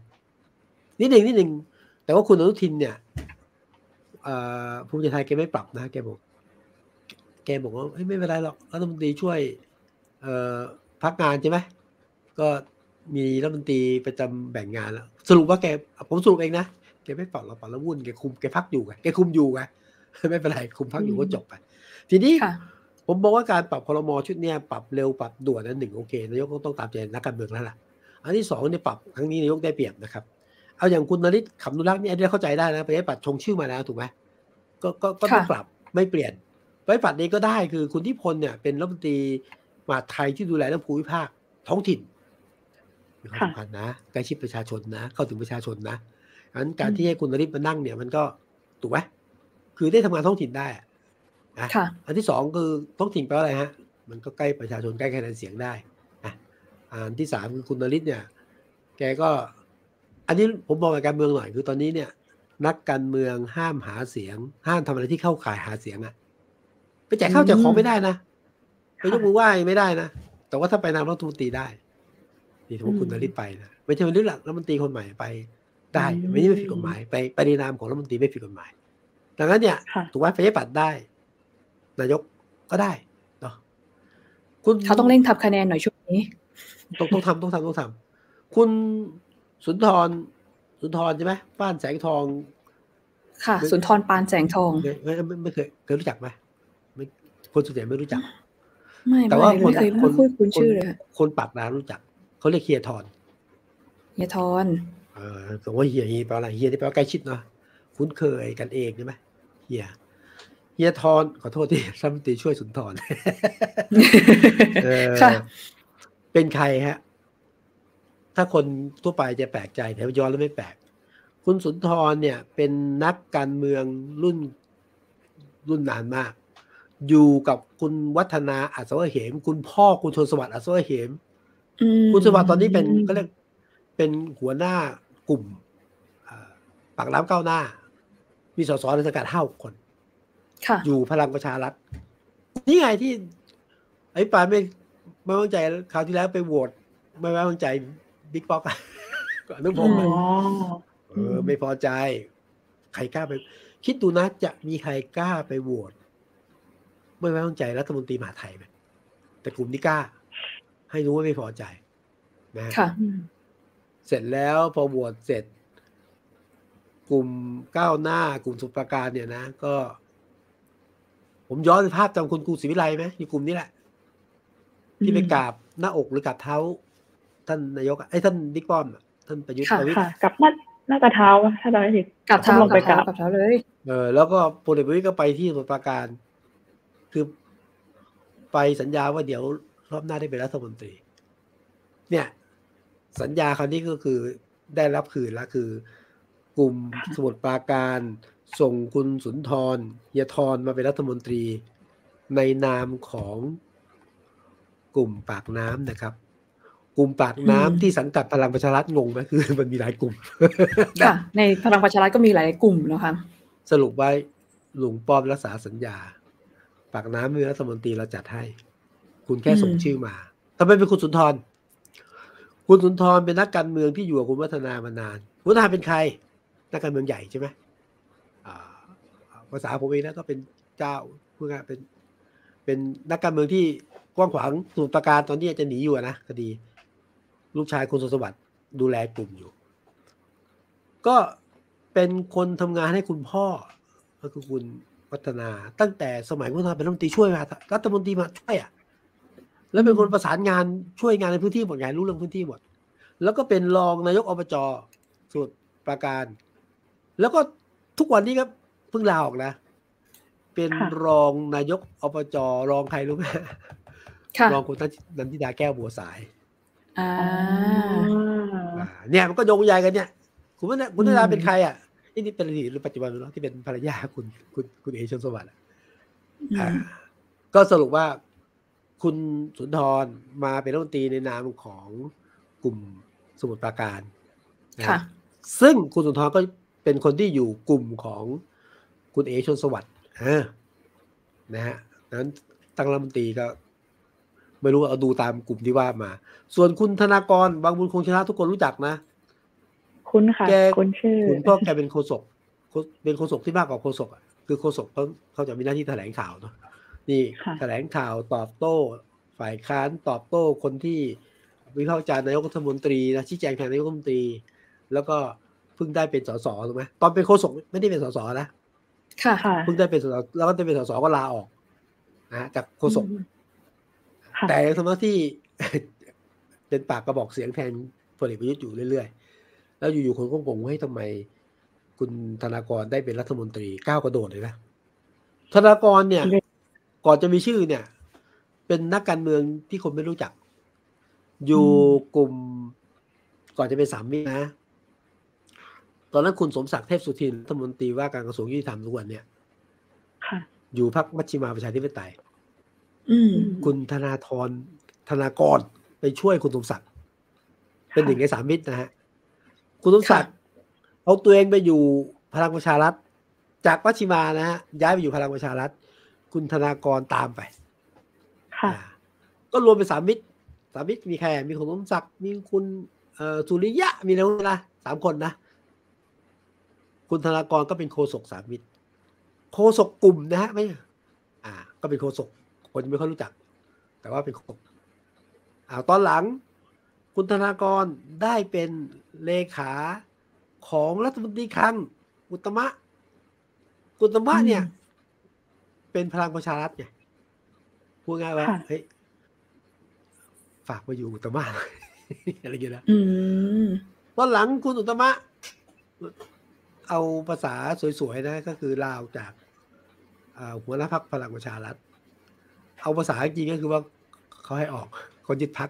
นิดหนึ่งนิดหนึ่งแต่ว่าคุณอนุทินเนี่ยภูมิใจไทยแกไม่ปรับนะแกบอก แกบอกว่าไม่เป็นไรหรอกรัฐมนตรีช่วยเอ่อพักงานใช่ไหมก็มีรัฐมนตรีประจำแบ่งงานแล้วสรุปว่าแกผมสรุปเองนะแกไม่ปรับเราปรับแล้ววุ่นแกคุมแกพักอยู่ไงแกคุมอยู่ไงไม่เป็นไรคุมพักอยู่ก็จบไป ทีนี้ผมบอกว่าการปรับพลมชุดเนี้ยปรับเร็วปรับด่วนนั้นหนึ่งโอเคนายกต้องตามใจนักการเมืองแล้วล่ะ อันที่สองเนี่ยปรับครั้งนี้นายกได้เปรียบนะครับ เอาอย่างคุณนริศขำนุรักษ์นี่อันนี้เข้าใจได้นะไปให้ปัดชงชื่อมาแล้วถูกไหมก็ก็ก็ต้องปรับไม่เปลี่ยนไปปัดนี้ก็ได้คือคุณที่พลเนี่ยเป็นรัฐมนตรีมหาไทยที่ดูแลเรื่องภูมิภาคท้องถิ่นมีความสำคัญนะใกล้ชิดประชาชนนะ เข้าถึงประชาชนนะงั้นการที่ให้คุณนริศมานั่งเนี่ยมันก็ถูกไหมคือได้ทำงานท้องถิ่นได้นะอันที่สองคือท้องถิ่นแปลว่าอะไรฮะ มันก็ใกล้ประชาชนใกล้คะแนนเสียงได้นะ อันที่สามคือคุณนริศเนี่ย แกก็ อันนี้ผมบอกกับการเมืองหน่อยคือตอนนี้เนี่ย นักการเมืองห้ามหาเสียง ห้ามทำอะไรที่เข้าข่ายหาเสียงอะไปแจกข้าวแจกของไม่ได้นะไปยกมือไหว้ไม่ได้นะแต่ว่าถ้าไปนามรัฐมนตรีได้นี่ถือว่าคุณนริศไปนะไม่ใช่เป็นเรื่องหลักรัฐมนตรีคนใหม่ไปได้ไม่ใช่ไม่ผิดกฎหมาย ไปไปในนามของรัฐมนตรีไม่ผิดกฎหมาย ดังนั้นเนี่ยถูกว่าไปให้ปัดได้ นายกก็ได้เนาะคุณเขาต้องเร่งทำคะแนนหน่อยช่วงนี้ ต้องต้องทำต้องทำต้องทำคุณสุนทรสุนทรใช่ไหมป้านแสงทอง ค่ะ สุนทรปานแสงทองไม่ไม่ไม่เคยเคยรู้จักไหมไม่คนส่วนใหญ่ไม่รู้จัก ไม่แต่ว่าคนคนคุณชื่อเลยคนปากน้ำรู้จักเขาเรียกเฮียทอนเฮียทอนเออสมมติว่าเฮียเฮียแปลอะไรเฮียที่แปลว่าใกล้ชิดเนาะคุ้นเคยกันเองใช่ไหมเฮียเฮียทอนขอโทษที่รัฐมนตรีช่วยสุนทร เป็นใครฮะ ถ้าคนทั่วไปจะแปลกใจแต่ย้อนแล้วไม่แปลก คุณสุนทรเนี่ยเป็นนักการเมืองรุ่นรุ่นนานมาก อยู่กับคุณวัฒนาอัศวะเหม คุณพ่อคุณชนสวัสดิ์อัศวะเหมคุณสวัสดิ์ตอนนี้เป็นก็เรียกเป็นหัวหน้ากลุ่มปากน้ำก้าวหน้า มีสสในสังกัดห้าคนอยู่พลังประชารัฐนี่ไงที่ ไอ้ปาไม่ ไม่วางใจคราวที่แล้วไปโหวตไม่ไว้วางใจบิ๊กป๊อกก่อนนึกผมเออ ไม่พอใจ ใครกล้าไป คิดดูนะจะมีใครกล้าไปโหวตไม่ไว้วางใจรัฐมนตรีมหาไทยไหมแต่กลุ่มนี้กล้า ให้รู้ว่าไม่พอใจนะค่ะ เสร็จแล้วพอโหวตเสร็จ กลุ่มก้าวหน้ากลุ่มสุปการเนี่ยนะ ก็ ผมย้อนภาพจำคุณครูศรีวิไลไหมอยู่กลุ่มนี้แหละ ที่ไปกราบหน้าอกหรือกราบเท้า ท่านนายกไอ้ท่านบิ๊กป้อมท่านประยุทธ์ประวิตรกับหน้าหน้ากระเท้าถ้าเราไม่ผิดกราบเท้าลงไปกราบเท้าเลย เออแล้วก็พลเอกประวิตรก็ไปที่สมุทรปราการ คือไปสัญญาว่าเดี๋ยวรอบหน้าได้เป็นรัฐมนตรี เนี่ย สัญญาคราวนี้ก็คือได้รับคืนแล้วคือ กลุ่มสมุทรปราการ ส่งคุณสุนทรเยทรมาเป็นรัฐมนตรี ในนามของ กลุ่มปากน้ำนะครับ กลุ่มปากน้ำที่สังกัดพลังประชารัฐงงไหมคือ มันมีหลายกลุ่มค่ะในพลังประชารัฐก็มีหลายกลุ่มนะคะสรุปไว้ลุงป้อมรักษาสัญญา ปากน้ำมีรัฐมนตรีเราจัดให้ คุณแค่ส่งชื่อมาทำไมเป็นคุณสุนทร คุณสุนทรเป็นนักการเมืองที่อยู่กับคุณวัฒนามานานคุณวัฒนาเป็นใคร นักการเมืองใหญ่ใช่ไหมภาษาผมเองนะก็เป็นเจ้าเพื่อเป็นเป็นนักการเมืองที่ กว้างขวางสุดประการตอนนี้จะหนีอยู่นะคดีลูกชายคุณสสวัสดิ์ดูแลกลุ่มอยู่ ก็เป็นคนทำงานให้คุณพ่อก็คือคุณวัฒนาตั้งแต่สมัยคุณวัฒนาเป็นรัฐมนตรีช่วยมารัฐมนตรีมาช่วยอะแล้วเป็นคนประสานงานช่วยงานในพื้นที่หมดไงรู้เรื่องพื้นที่หมด แล้วก็เป็นรองนายกอบจสุดประการ แล้วก็ทุกวันนี้ครับเพิ่งลาออกนะ เป็นรองนายกอบจรองใครรู้ไหม รองคุณนันทิดาแก้วบัวสายอ่าเนี่ยมันก็โยงใหญ่กันเนี่ยคุณว่าเนี่ยคุณนันทิดาเป็นใครอะนี่เป็นอดีตหรือปัจจุบันเนาะที่เป็นภรรยาคุณคุณคุณเอชนสวัสดิ์อ่าก็สรุปว่าคุณสุนทรมาเป็นรัฐมนตรีในนามของกลุ่มสมุทรปราการค่ะซึ่งคุณสุนทรก็เป็นคนที่อยู่กลุ่มของคุณเอชนสวัสดิ์นะฮะนั้นตั้งรัฐมนตรีก็ ไม่รู้เอาดูตามกลุ่มที่ว่ามา ส่วนคุณธนากรบางบุญคงชนะทุกคนรู้จักนะ คุณค่ะแกคุณชื่อคุณพ่อแกเป็นโฆษกโฆเป็นโฆษกที่มากกว่าโฆษกอะคือโฆษกเขาเขาจะมีหน้าที่แถลงข่าวเนาะนี่ค่ะแถลงข่าวตอบโต้ ฝ่ายค้านตอบโต้คนที่วิพากษ์วิจารณ์นายกรัฐมนตรีนะชี้แจงแทนนายกรัฐมนตรี แล้วก็เพิ่งได้เป็นสสถูกไหมตอนเป็นโฆษกไม่ได้เป็นสสนะค่ะค่ะเพิ่งได้เป็นสสแล้วก็ได้เป็นสสก็ลาออกนะฮะจากโฆษกอืมค่ะ แต่ยังทำหน้าที่เป็นปากกระบอกเสียงแทนพลเอกประยุทธ์อยู่เรื่อยๆ แล้วอยู่ๆคนก็งงว่าให้ยทำไมคุณธนากรได้เป็นรัฐมนตรีก้าวกระโดดเลยนะธนากรเนี่ย ก่อนจะมีชื่อเนี่ย เป็นนักการเมืองที่คนไม่รู้จัก อยู่กลุ่มก่อนจะเป็นสามมิตรนะ ตอนนั้นคุณสมศักดิ์เทพสุทินรัฐมนตรีว่าการกระทรวงยุติธรรมทุกวันเนี่ยค่ะอยู่พรรคมัชฌิมาประชาธิปไตยอืม คุณธนาธรธนากรไปช่วยคุณสมศักดิ์เป็นหนึ่งในสามมิตรนะฮะ คุณสมศักดิ์เอาตัวเองไปอยู่พลังประชารัฐ จากมัชฌิมานะฮะย้ายไปอยู่พลังประชารัฐ คุณธนากรตามไป ค่ะอ่าก็รวมเป็นสามมิตรสามมิตรมีใครอะมีคุณสมศักดิ์มีคุณเอ่อสุริยะมีอะไรพวกนะสามคนนะ คุณธนากรก็เป็นโฆษกสามมิตรโฆษกกลุ่มนะฮะไม่อ่า ก็เป็นโฆษก คนไม่ค่อยรู้จัก แต่ว่าเป็นโฆษกอ่าตอนหลัง คุณธนากรได้เป็นเลขาของรัฐมนตรีคลังอุตมะอุตมะเนี่ย เป็นพลังประชารัฐไงพูดง่ายว่าค่ะเฮ้ยฝากมาอยู่อุตมะอะไรอย่างเงี้ยนะอืมตอนหลังคุณอุตมะ เอาภาษาสวยๆนะ ก็คือลาออกจากอ่าหัวหน้าพักพลังประชารัฐ เอาภาษาจริงก็คือว่าเขาให้ออกคนยึดพัก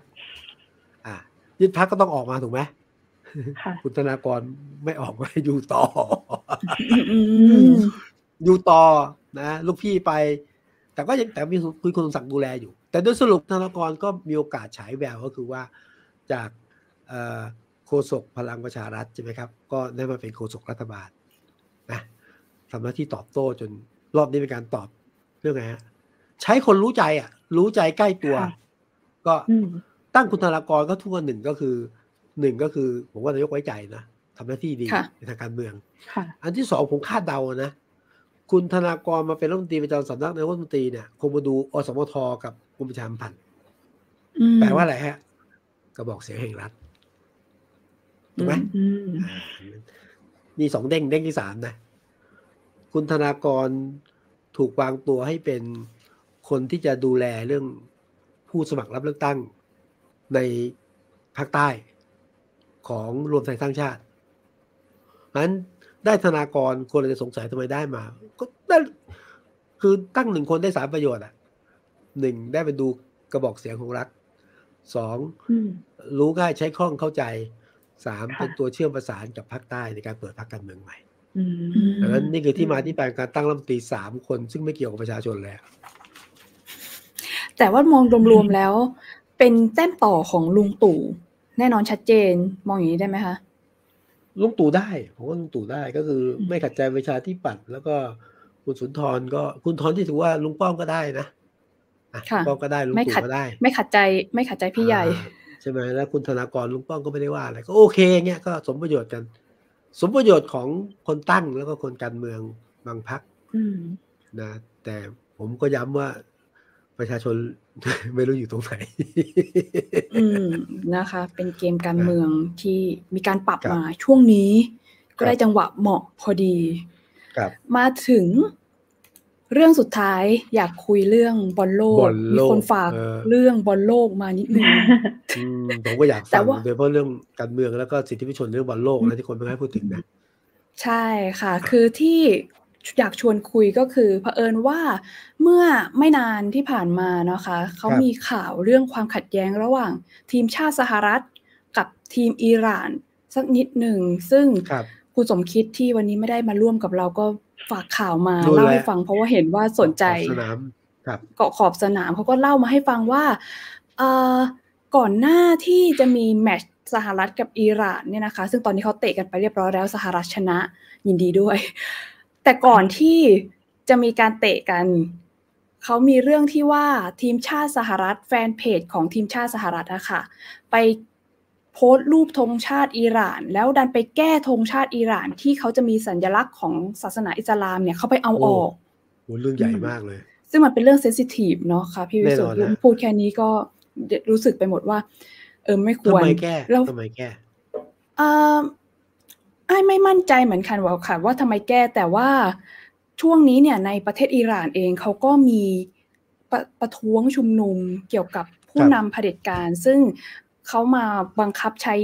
อ่า ยึดพักก็ต้องออกมาถูกไหมค่ะคุณธนากรไม่ออกมาอยู่ต่ออืมอยู่ต่อนะลูกพี่ไป แต่ก็ยังแต่มีคุณคุณสมศักดิ์ดูแลอยู่ แต่โดยสรุปธนากรก็มีโอกาสฉายแววก็คือว่าจากเอ่อโฆษกพลังประชารัฐใช่ไหมครับ ก็ได้มาเป็นโฆษกรัฐบาลนะทำหน้าที่ตอบโต้จนรอบนี้เป็นการตอบเรื่องไงฮะ ใช้คนรู้ใจอะ รู้ใจใกล้ตัวค่ะก็อืมตั้งคุณธนากรก็ทุกคนหนึ่งก็คือหนึ่งก็คือ ผมว่านายกไว้ใจนะทำหน้าที่ดีค่ะในทางการเมืองค่ะอันที่สองผมคาดเดานะคุณธนากรมาเป็นรัฐมนตรีประจำสำนักนายกรัฐมนตรีเนี่ยคงมาดูอสมทกับกรมประชาสัมพันธ์อืมแปลว่าอะไรฮะกระบอกเสียงแห่งรัฐถูกไหมอืมอ่ามีสองเด้งเด้งที่สามนะ คุณธนากรถูกวางตัวให้เป็น คนที่จะดูแลเรื่องผู้สมัครรับเลือกตั้งในภาคใต้ของรวมไทยสร้างชาตินั้นได้ธนากรคนเลยจะสงสัยทำไมได้มา ก็ได้คือตั้งหนึ่งคนได้สามประโยชน์อะหนึ่งได้ไปดูกระบอกเสียงของรัฐสองอืมรู้ง่ายใช้คล่องเข้าใจสามค่ะเป็นตัวเชื่อมประสานกับภาคใต้ในการเปิดพรรคการเมืองใหม่อืมดังนั้นนี่คือที่มาที่ไปของการตั้งรัฐมนตรีสามคนซึ่งไม่เกี่ยวกับประชาชนเลย แต่ว่ามองรวมๆแล้ว เป็นแต้มต่อของลุงตู่ แน่นอนชัดเจน มองอย่างนี้ได้ไหมคะลุงตู่ได้ผมว่าลุงตู่ได้ก็คือ ไม่ขัดใจประชาธิปัตย์แล้วก็คุณสุนทรก็คุณทรที่ถือว่าลุงป้อมก็ได้นะอะค่ะป้อมก็ได้ลุงไม่ตู่ขัดก็ได้ ไม่ขัดใจไม่ขัดใจพี่ใหญ่อ่าใช่ไหมแล้วคุณธนากรลุงป้อมก็ไม่ได้ว่าอะไรก็โอเคเงี้ยก็สมประโยชน์กัน สมประโยชน์ของคนตั้งแล้วก็คนการเมืองบางพรรคอืมนะแต่ผมก็ย้ำว่า ประชาชนไม่รู้อยู่ตรงไหนอืมนะคะ เป็นเกมการเมืองที่มีการปรับครับมาช่วงนี้ ก็ได้ครับจังหวะเหมาะพอดีครับมาถึงเรื่องสุดท้ายอยากคุยเรื่องบอลโลกบอลมีโลกคนฝากเออเรื่องบอลโลกมานิดนึงอืมผมก็อยากแต่ฟังว่าโดยเฉพาะเรื่องการเมืองแล้วก็สิทธิมนุษยชนเรื่องบอลโลกนะที่คนไม่ค่อยพูดถึงนะใช่ค่ะ คือที่ อยากชวนคุยก็คือเผอิญว่าเมื่อไม่นานที่ผ่านมานะคะ เขามีข่าวเรื่องความขัดแย้งระหว่างทีมชาติสหรัฐ กับทีมอิหร่านสักนิดหนึ่ง ซึ่งครับคุณสมคิดที่วันนี้ไม่ได้มาร่วมกับเราก็ฝากข่าวมาดูแลเล่าให้ฟังเพราะว่าเห็นว่าสนใจขอบสนามครับเกาะขอบสนามเขาก็เล่ามาให้ฟังว่าเอ่อก่อนหน้าที่จะมีแมตช์สหรัฐกับอิหร่านเนี่ยนะคะ ซึ่งตอนนี้เขาเตะกันไปเรียบร้อยแล้วสหรัฐชนะยินดีด้วย แต่ก่อนที่จะมีการเตะกัน เขามีเรื่องที่ว่าทีมชาติสหรัฐแฟนเพจของทีมชาติสหรัฐอะค่ะ ไปโพสต์รูปธงชาติอิหร่าน แล้วดันไปแก้ธงชาติอิหร่าน ที่เขาจะมีสัญลักษณ์ของศาสนาอิสลามเนี่ยเขาไปเอาออกโหเรื่องใหญ่มากเลย ซึ่งมันเป็นเรื่องเซนซิทีฟเนาะค่ะพี่วิสุทแน่นอนนะธ์พูดแค่นี้ก็รู้สึกไปหมดว่า เออไม่คทำวรไมแก้แล้วทำไมแก้เอ่อ ไอ้ายไม่มั่นใจเหมือนกันว่าค่ะ ว่าทำไมแก้แต่ว่าช่วงนี้เนี่ยในประเทศอิหร่านเองเขาก็มีประประท้วงชุมนุมเกี่ยวกับผู้ครับนำเผด็จการ ซึ่งเขามาบังคับใช้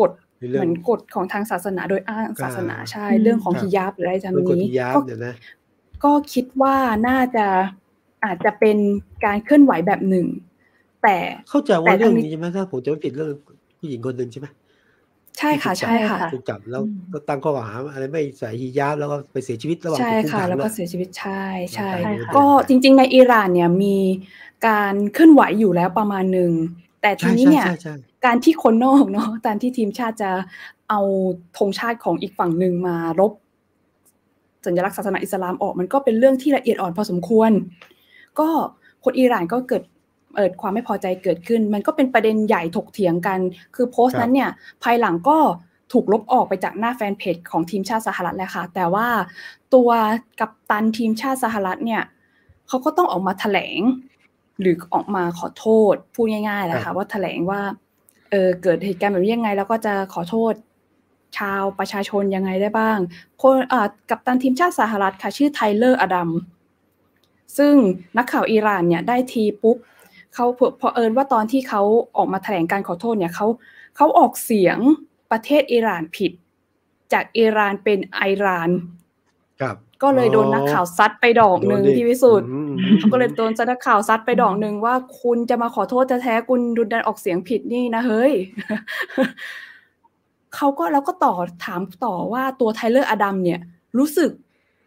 กฎในเรื่เหองมือนกฎของทางศาสนาโดยอ้างศาสนาอ่าใช่อืมเรื่องของครับฮิญาบหรืออะไรทำเรื่องกฎนี้ที่ยามก็เนี่ยนะก็คิดว่าน่าจะอาจจะเป็นการเคลื่อนไหวแบบหนึ่ง แต่เข้าใจแต่ว่าเรื่องทางนี้นี้ใช่ไหมถ้าผมจะไม่ผิดเรื่องผู้หญิงคนหนึ่งใช่ไหม ใช่ค่ะที่ถูกจับใช่ค่ะถูกจับแล้วอืมก็ตั้งข้อกล่าวหาอะไรไม่ใส่ฮิญาบแล้วก็ไปเสียชีวิตระหว่างใช่ถูกคุมค่ะขังแล้วก็นะเสียชีวิตใช่ใช่ใช่ค่ะก็จริง ๆ ในอิหร่านเนี่ยมีการเคลื่อนไหวอยู่แล้วประมาณหนึ่งแต่ทีใช่นี้ใช่เนี่ยใช่ใช่การที่คนนอกเนาะการที่ทีมชาติจะเอาธงชาติของอีกฝั่งหนึ่งมารบ สัญลักษณ์ศาสนาอิสลามออกมันก็เป็นเรื่องที่ละเอียดอ่อนพอสมควร ก็คนอิหร่านก็เกิด เอิดความไม่พอใจเกิดขึ้น มันก็เป็นประเด็นใหญ่ถกเถียงกัน คือโพสต์นั้นเนี่ยภายหลังก็ถูกลบออกไปจากหน้าแฟนเพจของทีมชาติสหรัฐแล้วค่ะ แต่ว่าตัวกัปตันทีมชาติสหรัฐเนี่ยเขาก็ต้องออกมาแถลง หรือออกมาขอโทษพูดง่ายๆแหละครัค่ะบว่าแถลงว่าเออเกิดเหตุการณ์แบบนี้ยังไง แล้วก็จะขอโทษชาวประชาชนยังไงได้บ้างคนอ่ากัปตันทีมชาติสหรัฐค่ะชื่อไทเลอร์อดัมซึ่งนักข่าวอิหร่านเนี่ยได้ทีปุ๊บ เขาพอเผอิญว่าตอนที่เขาออกมาแถลงการขอโทษเนี่ยเขาเขาออกเสียงประเทศอิหร่านผิด จากอิหร่านเป็นไอรานครับก็เลยโดนนักข่าวซัดไปดอกหนึ่งโดดิพี่วิสุทธิ์อืมเขาก็เลยโดนนักข่าวซัดไปดอกหนึ่งว่าคุณจะมาขอโทษแท้ๆคุณดุดันออกเสียงผิดนี่นะเฮ้ยเขาก็แล้วก็ต่อถามต่อว่าตัวไทเลอร์อดัมเนี่ย รู้สึก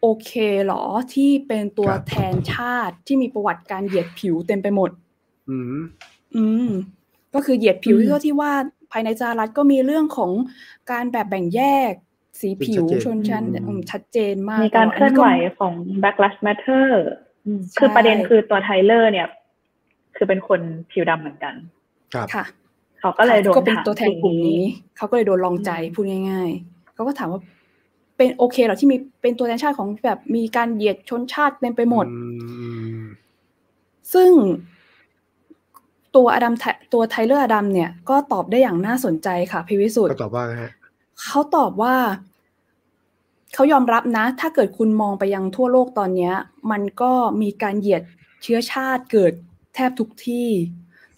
โอเคเหรอที่เป็นตัวครับแทนชาติที่มีประวัติการเหยียดผิวเต็มไปหมด อืม อืม ก็คือเหยียดผิวอืมที่ที่ว่าภายในสหรัฐก็มีเรื่องของการแบบแบ่งแยกสีผิวเป็นชัดเจนชนชั้นอืมอืมชัดเจนมาก มีการเคลื่อนแต่ไหวอัก็ของ Black Lives Matter อืมใช่คือประเด็นคือตัวไทเลอร์เนี่ย คือเป็นคนผิวดำเหมือนกัน ครับค่ะ เขาก็เลยโดนก็เป็นถามตัวแทนกลุ่มนี้ เขาก็เลยโดนลองใจอืมพูดง่าย ๆ เขาก็ถามว่าเป็นโอเคเหรอที่มีเป็นตัวแทนชาติของแบบมีการเหยียดชนชาติเต็มไปหมดอืมซึ่ง ตัวอดัมไทตัวไทเลอร์อดัมเนี่ยก็ตอบได้อย่างน่าสนใจค่ะพี่วิสุทธิ์ก็ตอบว่าไงฮะเขาตอบว่าเขายอมรับนะ ถ้าเกิดคุณมองไปยังทั่วโลกตอนเนี้ยมันก็มีการเหยียดเชื้อชาติเกิดแทบทุกที่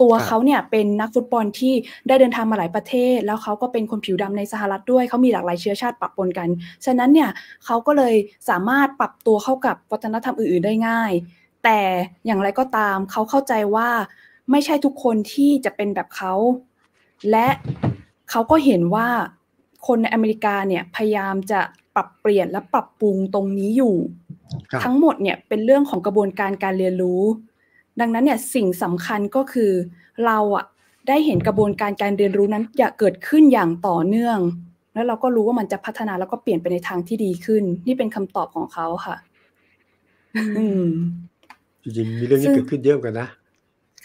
ตัวครับเขาเนี่ยเป็นนักฟุตบอลที่ได้เดินทางมาหลายประเทศ แล้วเขาก็เป็นคนผิวดำในสหรัฐด้วยเขามีหลากหลายเชื้อชาติปะปนกัน ฉะนั้นเนี่ยเขาก็เลยสามารถปรับตัวเข้ากับวัฒนธรรมอื่นๆได้ง่าย แต่อย่างไรก็ตามเขาเข้าใจว่า ไม่ใช่ทุกคนที่จะเป็นแบบเขา และเขาก็เห็นว่าคนในอเมริกาเนี่ยพยายามจะปรับเปลี่ยนและปรับปรุงตรงนี้อยู่ครับทั้งหมดเนี่ยเป็นเรื่องของกระบวนการการเรียนรู้ ดังนั้นเนี่ยสิ่งสำคัญก็คือเราอะได้เห็นกระบวนการการเรียนรู้นั้นอย่าเกิดขึ้นอย่างต่อเนื่อง แล้วเราก็รู้ว่ามันจะพัฒนาแล้วก็เปลี่ยนไปในทางที่ดีขึ้น นี่เป็นคำตอบของเขาค่ะอืมจริงๆมีเรื่องนี้ซึ่งเกิดขึ้นเยอะเหมือนกันนะ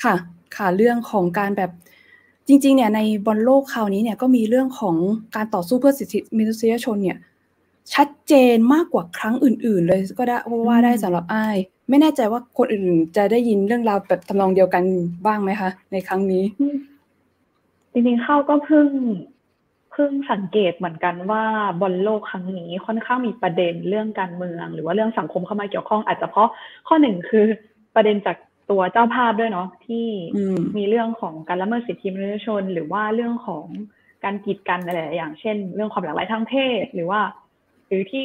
ค่ะ ค่ะเรื่องของการแบบจริง ๆ เนี่ยในบอลโลกคราวนี้เนี่ยก็มีเรื่องของการต่อสู้เพื่อสิทธิมนุษยชนเนี่ย ชัดเจนมากกว่าครั้งอื่น ๆ เลยก็ได้ว่าได้สำหรับอ้ายไม่แน่ใจว่าคนอื่นจะได้ยินเรื่องราวแบบทำนองเดียวกันบ้างไหมคะ ในครั้งนี้ จริงๆเข้าก็เพิ่งเพิ่งสังเกตเหมือนกันว่าบอลโลกครั้งนี้ค่อนข้างมีประเด็นเรื่องการเมือง หรือว่าเรื่องสังคมเข้ามาเกี่ยวข้องอาจจะเพราะข้อหนึ่งคือประเด็นจาก ตัวเจ้าภาพด้วยเนาะที่อืมมีเรื่องของการละเมิดสิทธิมนุษยชน หรือว่าเรื่องของการกีดกันอะไรหลายๆอย่างเช่น เรื่องความหลากหลายทางเพศ หรือว่า หรือที่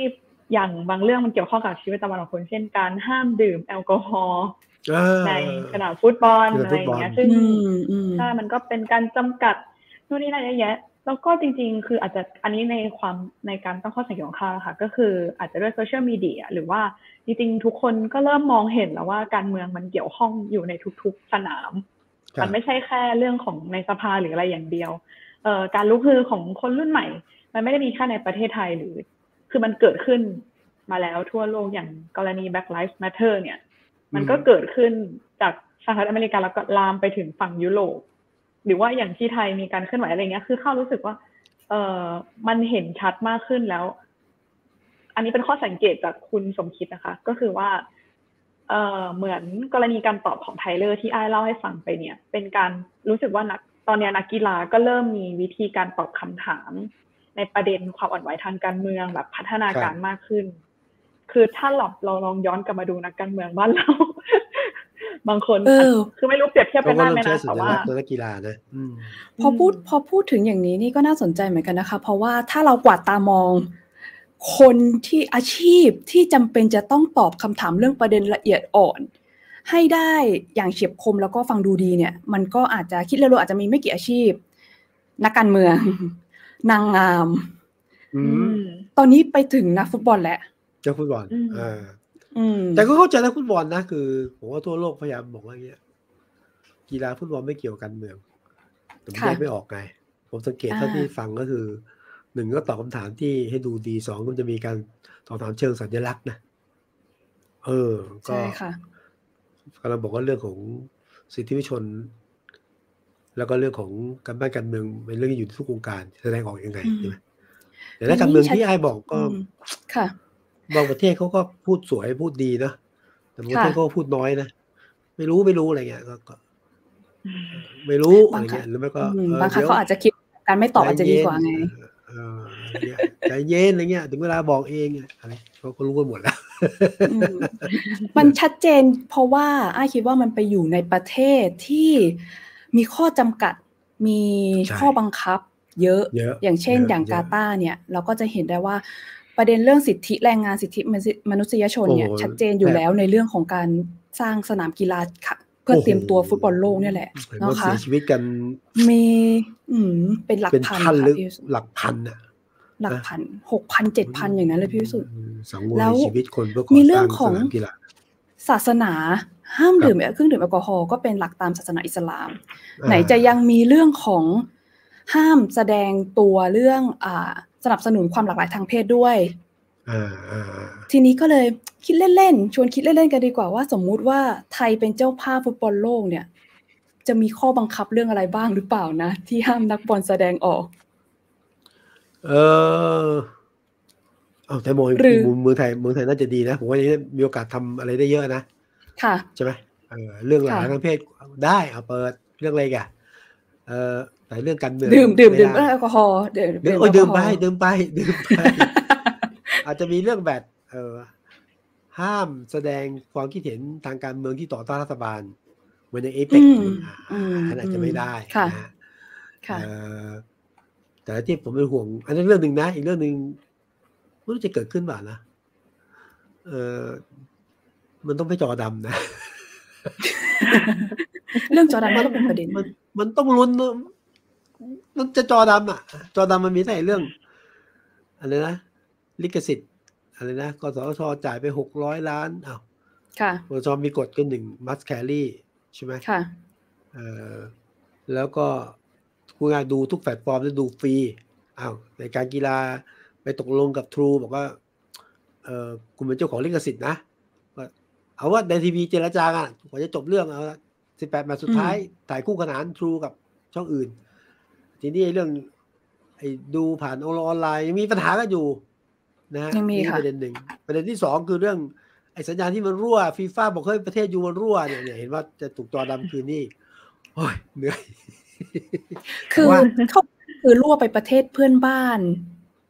อย่างบางเรื่องมันเกี่ยวข้องกับชีวิตประจำวันของคนเช่นการห้ามดื่มแอลกอฮอล์อ่าในสนามฟุตบอลในอะไรอย่างเงี้ยฟุตบอลซึ่งอืมอืมใช่มันก็เป็นการจำกัดนู่นนี่นั่นเยอะแยะแล้วก็จริงๆ คืออาจจะอันนี้ในความในการตั้งข้อสังเกตของข้านะคะก็คืออาจจะด้วยโซเชียลมีเดียหรือว่า จริงๆทุกคนก็เริ่มมองเห็นแล้วว่าการเมืองมันเกี่ยวข้องอยู่ในทุกๆสนามครับมันไม่ใช่แค่เรื่องของในสภาหรืออะไรอย่างเดียวเอ่อการลุกฮือของคนรุ่นใหม่ มันไม่ได้มีแค่ในประเทศไทยหรือ คือมันเกิดขึ้นมาแล้วทั่วโลกอย่างกรณี Black Lives Matter เนี่ย มันก็เกิดขึ้นจากสหรัฐอเมริกาแล้วก็ลามไปถึงฝั่งยุโรปหรือว่าอย่างที่ไทยมีการเคลื่อนไหวอะไรเงี้ย คือเข้ารู้สึกว่า เออมันเห็นชัดมากขึ้นแล้ว อันนี้เป็นข้อสังเกตจากคุณสมคิดนะคะ ก็คือว่าเออเหมือนกรณีการตอบของไทเลอร์ที่ไอ้เล่าให้ฟังไปเนี่ย เป็นการรู้สึกว่านักตอนนี้นักกีฬาก็เริ่มมีวิธีการตอบคำถาม ในประเด็นความอ่อนไหวทางการเมืองแบบพัฒนาการมากขึ้น คือถ้าเราเราลองย้อนกลับมาดูนักการเมืองบ้านเรา บางคนเออคือไม่รู้เปรียบเทียบเป็นได้ไหมใช้นะสัแต่ญว่าลักษณ์ตัวนักกีฬานะอืมพอพูดพอพูดถึงอย่างนี้นี่ก็น่าสนใจเหมือนกันนะคะ เพราะว่าถ้าเรากวาดตามอง คนที่อาชีพที่จำเป็นจะต้องตอบคำถามเรื่องประเด็นละเอียดอ่อน ให้ได้อย่างเฉียบคมแล้วก็ฟังดูดีเนี่ย มันก็อาจจะคิดเร็วๆอาจจะมีไม่กี่อาชีพ นักการเมือง นางงามอือืมมตอนนี้ไปถึงนักฟุตบอลแล้วเจ้าฟุตบอลอืมอ่าอืมแต่ก็เข้าใจนักฟุตบอลนะคือผมว่าทั่วโลกพยายามบอกว่าอย่างเงี้ยกีฬาฟุตบอลไม่เกี่ยวกับการเมืองแต่ผมค่ะแยกไม่ออกไงผมสังเกตอ่าเท่าที่ฟังก็คือ หนึ่งก็ตอบคำถามที่ให้ดูดีสองก็จะมีการตอบคำถามเชิงสัญลักษณ์นะเออ ก็ใช่ค่ะกำลังบอกว่าเรื่องของสิทธิมนุษยชน แล้วก็เรื่องของการบ้านการเมืองเป็นเรื่องที่อยู่ในทุกวงการแสดงออกยังไงอืมใช่ไหมแต่ในการเมืองอันนี้ชัดที่ไอ้บอกก็อืมค่ะบางประเทศเขาก็พูดสวยพูดดีนะแต่บางประเทศค่ะเขาก็พูดน้อยนะไม่รู้ไม่รู้อะไรเงี้ยก็ก็ไม่รู้อะไรเงี้ยหรือไม่ก็อืมเออบางครั้งดี๋ยวเขาอาจจะคิดการไม่ตอบอาจจะดีกว่าไง ใจเย็นอะไรเงี้ย ถึงเวลาบอกเองอะไรเขาก็รู้กันหมดแล้วอืมมันชัดเจน เพราะว่าอ้ายคิดว่ามันไปอยู่ในประเทศที่มีข้อจำกัดมีใช่ข้อบังคับ เยอะเยอะอย่างเช่นเยอะอย่างเยอะกาตาร์เนี่ย เราก็จะเห็นได้ว่าประเด็นเรื่องสิทธิแรงงานสิทธิมนุษยชนเนี่ยโอ้โหชัดเจนอยู่แบบแล้วในเรื่องของการสร้างสนามกีฬาค่ะเพื่อเตรียมตัวฟุตบอลโลกเนี่ยแหละเห็นเนาะว่าคะเสียชีวิตกันมี อืมเป็นหลักเป็นพันพันค่ะหรือพี่วิสุทธิ์หลักพันอะ หลักพันหกพันเจ็ดพันอย่างนั้นเลยพี่วิสุทธิ์อืมสังเวยแล้วชีวิตคนเพื่อขอมีเรื่องสร้างของสนามกีฬาศาสนาห้ามครับดื่มเครื่องดื่มแอลกอฮอล์ก็เป็นหลักตามศาสนาอิสลามอ่าไหนจะยังมีเรื่องของห้ามแสดงตัวเรื่องอ่าสนับสนุนความหลากหลายทางเพศด้วยอ่าอ่าอ่าทีนี้ก็เลยคิดเล่นๆชวนคิดเล่นๆกันดีกว่าว่า สมมุติว่าไทยเป็นเจ้าภาพฟุตบอลโลกเนี่ย จะมีข้อบังคับเรื่องอะไรบ้างหรือเปล่านะ ที่ห้ามนักบอลแสดงออก เออเอาแต่มองหรือมุมเมืองไทยเมืองไทยน่าจะดีนะ ผมว่าอย่างนี้มีโอกาสทำอะไรได้เยอะนะ ค่ะ ใช่ไหมเออเรื่องหลากหลายค่ะทางเพศได้เอาเปิดเรื่องอะไรอีกันเออแต่เรื่องการเมืองดื่มดื่มดื่มไได้แอลกอฮอล์ดื่มเดี๋ยวแอเออลกดื่อมฮอไปล์ดื่มไปดื่มไปอาจจะมีเรื่องแบบเออห้ามแสดงความคิดเห็นทางการเมืองที่ต่อต้านรัฐบาลเหมือนในเอเปกอืมอืมอันอาจจะไม่ได้ค่ะ แต่ที่ผมเป็นห่วง อันนั้นเรื่องหนึ่งนะ อีกเรื่องหนึ่งไม่รู้จะเกิดขึ้นเปล่านะเออมันต้องไปจอดำนะ เรื่องจอร์แดนก็เป็นประเด็นมันมันต้องลุ้นนะมันจะจอดำอะ จอดำมันมีแต่เรื่องอะไรนะลิขสิทธิ์อะไรนะกสชจ่ายไปหกร้อยล้านอ้าวค่ะกสชมีกฎกันหนึ่งมัสแครี่ใช่ไหมค่ะเออแล้วก็ คุณงานดูทุกแพลตฟอร์มแล้วดูฟรีอ้าวในการกีฬาไปตกลงกับทรูบอกว่าเออคุณเป็นเจ้าของลิขสิทธิ์นะว่าเอาว่าในทีวีเจรจากันกว่าจะจบเรื่องเอาสิบแปดแมตช์สุดท้ายถ่ายคู่ขนานทรูกับช่องอื่น ทีนี้ไอ้เรื่องไอ้ดูผ่านออนไลน์ยังมีปัญหากันอยู่นะฮะยังมีนี่ค่ะประเด็นหนึ่งประเด็นที่สองคือเรื่องไอ้สัญญาณที่มันรั่วฟีฟ่าบอกเฮ้ยประเทศ you มันรั่วเนี่ยเนี่ยเห็นว่าจะถูกจอดำคืนนี่โอ้ยเหนื่อย คือว่าเขาคือรั่วไปประเทศเพื่อนบ้าน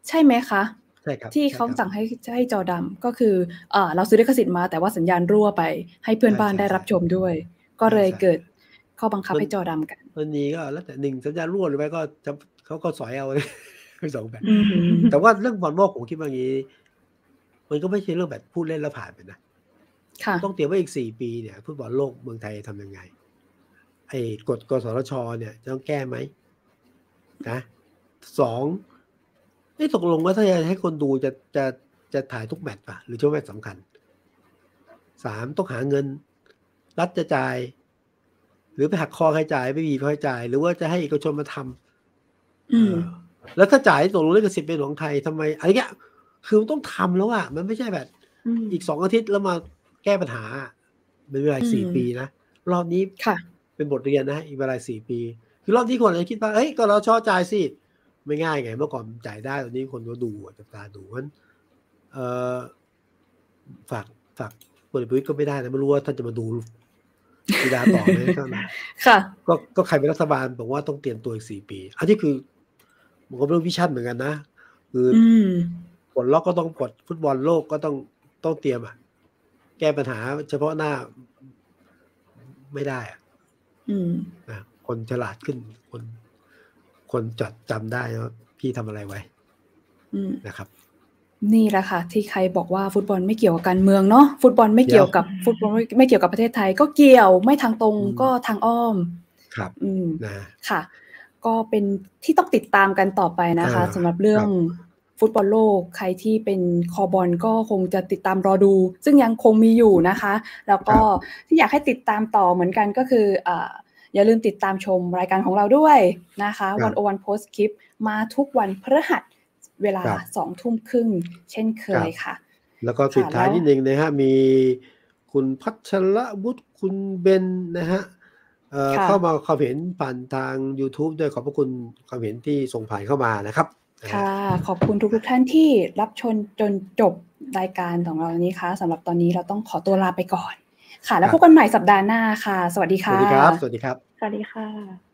ใช่ไหมคะใช่ครับที่เขาใช่ครับสั่งให้ให้จอดำก็คือเออเราซื้อลิขสิทธิ์มา แต่ว่าสัญญาณรั่วไป ให้เพื่อนบ้านใช่ได้ใช่รับชมด้วย ก็เลยใช่เกิดข้อบังคับมันให้จอดำกันมันมีก็แล้วแต่หนึ่งสัญญาณรั่วหรือไม่ก็จะเขาก็สอยเอาเลยสองแบบอืมแต่ว่าเรื่องบอลโลกผมคิดว่าอย่างนี้ มันก็ไม่ใช่เรื่องแบบพูดเล่นแล้วผ่านไปนะค่ะต้องเตรียมไว้อีกสี่ปีเนี่ยฟุตบอลโลกเมืองไทยทำยังไง ไอ้กฎกสทชเนี่ยจะต้องแก้ไหมนะสองไอ้ตกลงว่าถ้าจะให้คนดูจะจะจะถ่ายทุกแมตช์ป่ะ หรือเฉพาะแมตช์สำคัญสามต้องหาเงิน รัฐจะจ่าย หรือไปหักคอใครจ่ายไม่มีใครจ่าย หรือว่าจะให้เอกชนมาทำอืมเออแล้วถ้าจ่ายตกลงลิขสิทธิ์เป็นของไทยทำไมอะไรเงี้ยคือมันต้องทำแล้วอะมันไม่ใช่แบบอืมอีกสองอาทิตย์แล้วมาแก้ปัญหาใเป็นเวลาสี่ปีนะรอบนี้ค่ะ เป็นบทเรียนนะอีกเวลาสี่ปี คือรอบนี้คนอาจจะคิดว่าเฮ้ยก็เราชอบจ่ายสิไม่ง่ายไง เมื่อก่อนจ่ายได้ตอนนี้คนก็ดูจับตาดูเพราะฉะนั้นเออฝากฝากพลเอกประวิตยก็ไม่ได้นะไม่รู้ว่าท่านจะมาดูกีฬาต่อไหมเท่านั้นค่ะก็ก็ใครเป็นรัฐบาลบอกว่าต้องเตรียมตัวอีกสี่ปี อันนี้คือมันก็เป็นเรื่องวิชั่นเหมือนกันนะคืออืมปลดล็อกก็ต้องปลดฟุตบอลโลกก็ต้องต้องเตรียมอะแก้ปัญหาเฉพาะหน้าไม่ได้อะอืม นะคนฉลาดขึ้น คน คนจดจำได้ว่าพี่ทำอะไรไว้อืมนะครับ นี่แหละค่ะ ที่ใครบอกว่าฟุตบอลไม่เกี่ยวกับการเมืองเนาะฟุตบอลไม่เกี่ยวกับฟุตบอลไม่ไม่เกี่ยวกับประเทศไทย ก็เกี่ยวไม่ทางตรงอืมก็ทางอ้อม ครับ อืมนะค่ะ ก็เป็นที่ต้องติดตามกันต่อไปนะคะอ่าสำหรับเรื่อง ฟุตบอลโลก ใครที่เป็นคอบอลก็คงจะติดตามรอดู ซึ่งยังคงมีอยู่นะคะ แล้วก็ที่อยากให้ติดตามต่อเหมือนกันก็คืออ่าอย่าลืมติดตามชมรายการของเราด้วยนะคะวันโอวันโพสคลิปมาทุกวันพฤหัสเวลาสองทุ่มครึ่งเช่นเคยค่ะ แล้วก็ปิดท้ายแล้วนิดนึงนะฮะ มีคุณพัชรวุฒิคุณเบนนะฮะเอ่อค่ะเข้ามาความเห็นผ่านทาง YouTube ด้วยขอบพระคุณความเห็นที่ส่งผ่านเข้ามานะครับนะฮะ ค่ะ ขอบคุณทุกๆท่านที่รับชมจนจบรายการของเรานี้ค่ะสำหรับตอนนี้เราต้องขอตัวลาไปก่อน ค่ะ แล้วพบกันใหม่สัปดาห์หน้าค่ะ สวัสดีสค่ะวัสดีครับ สวัสดีครับ สวัสดีค่ะ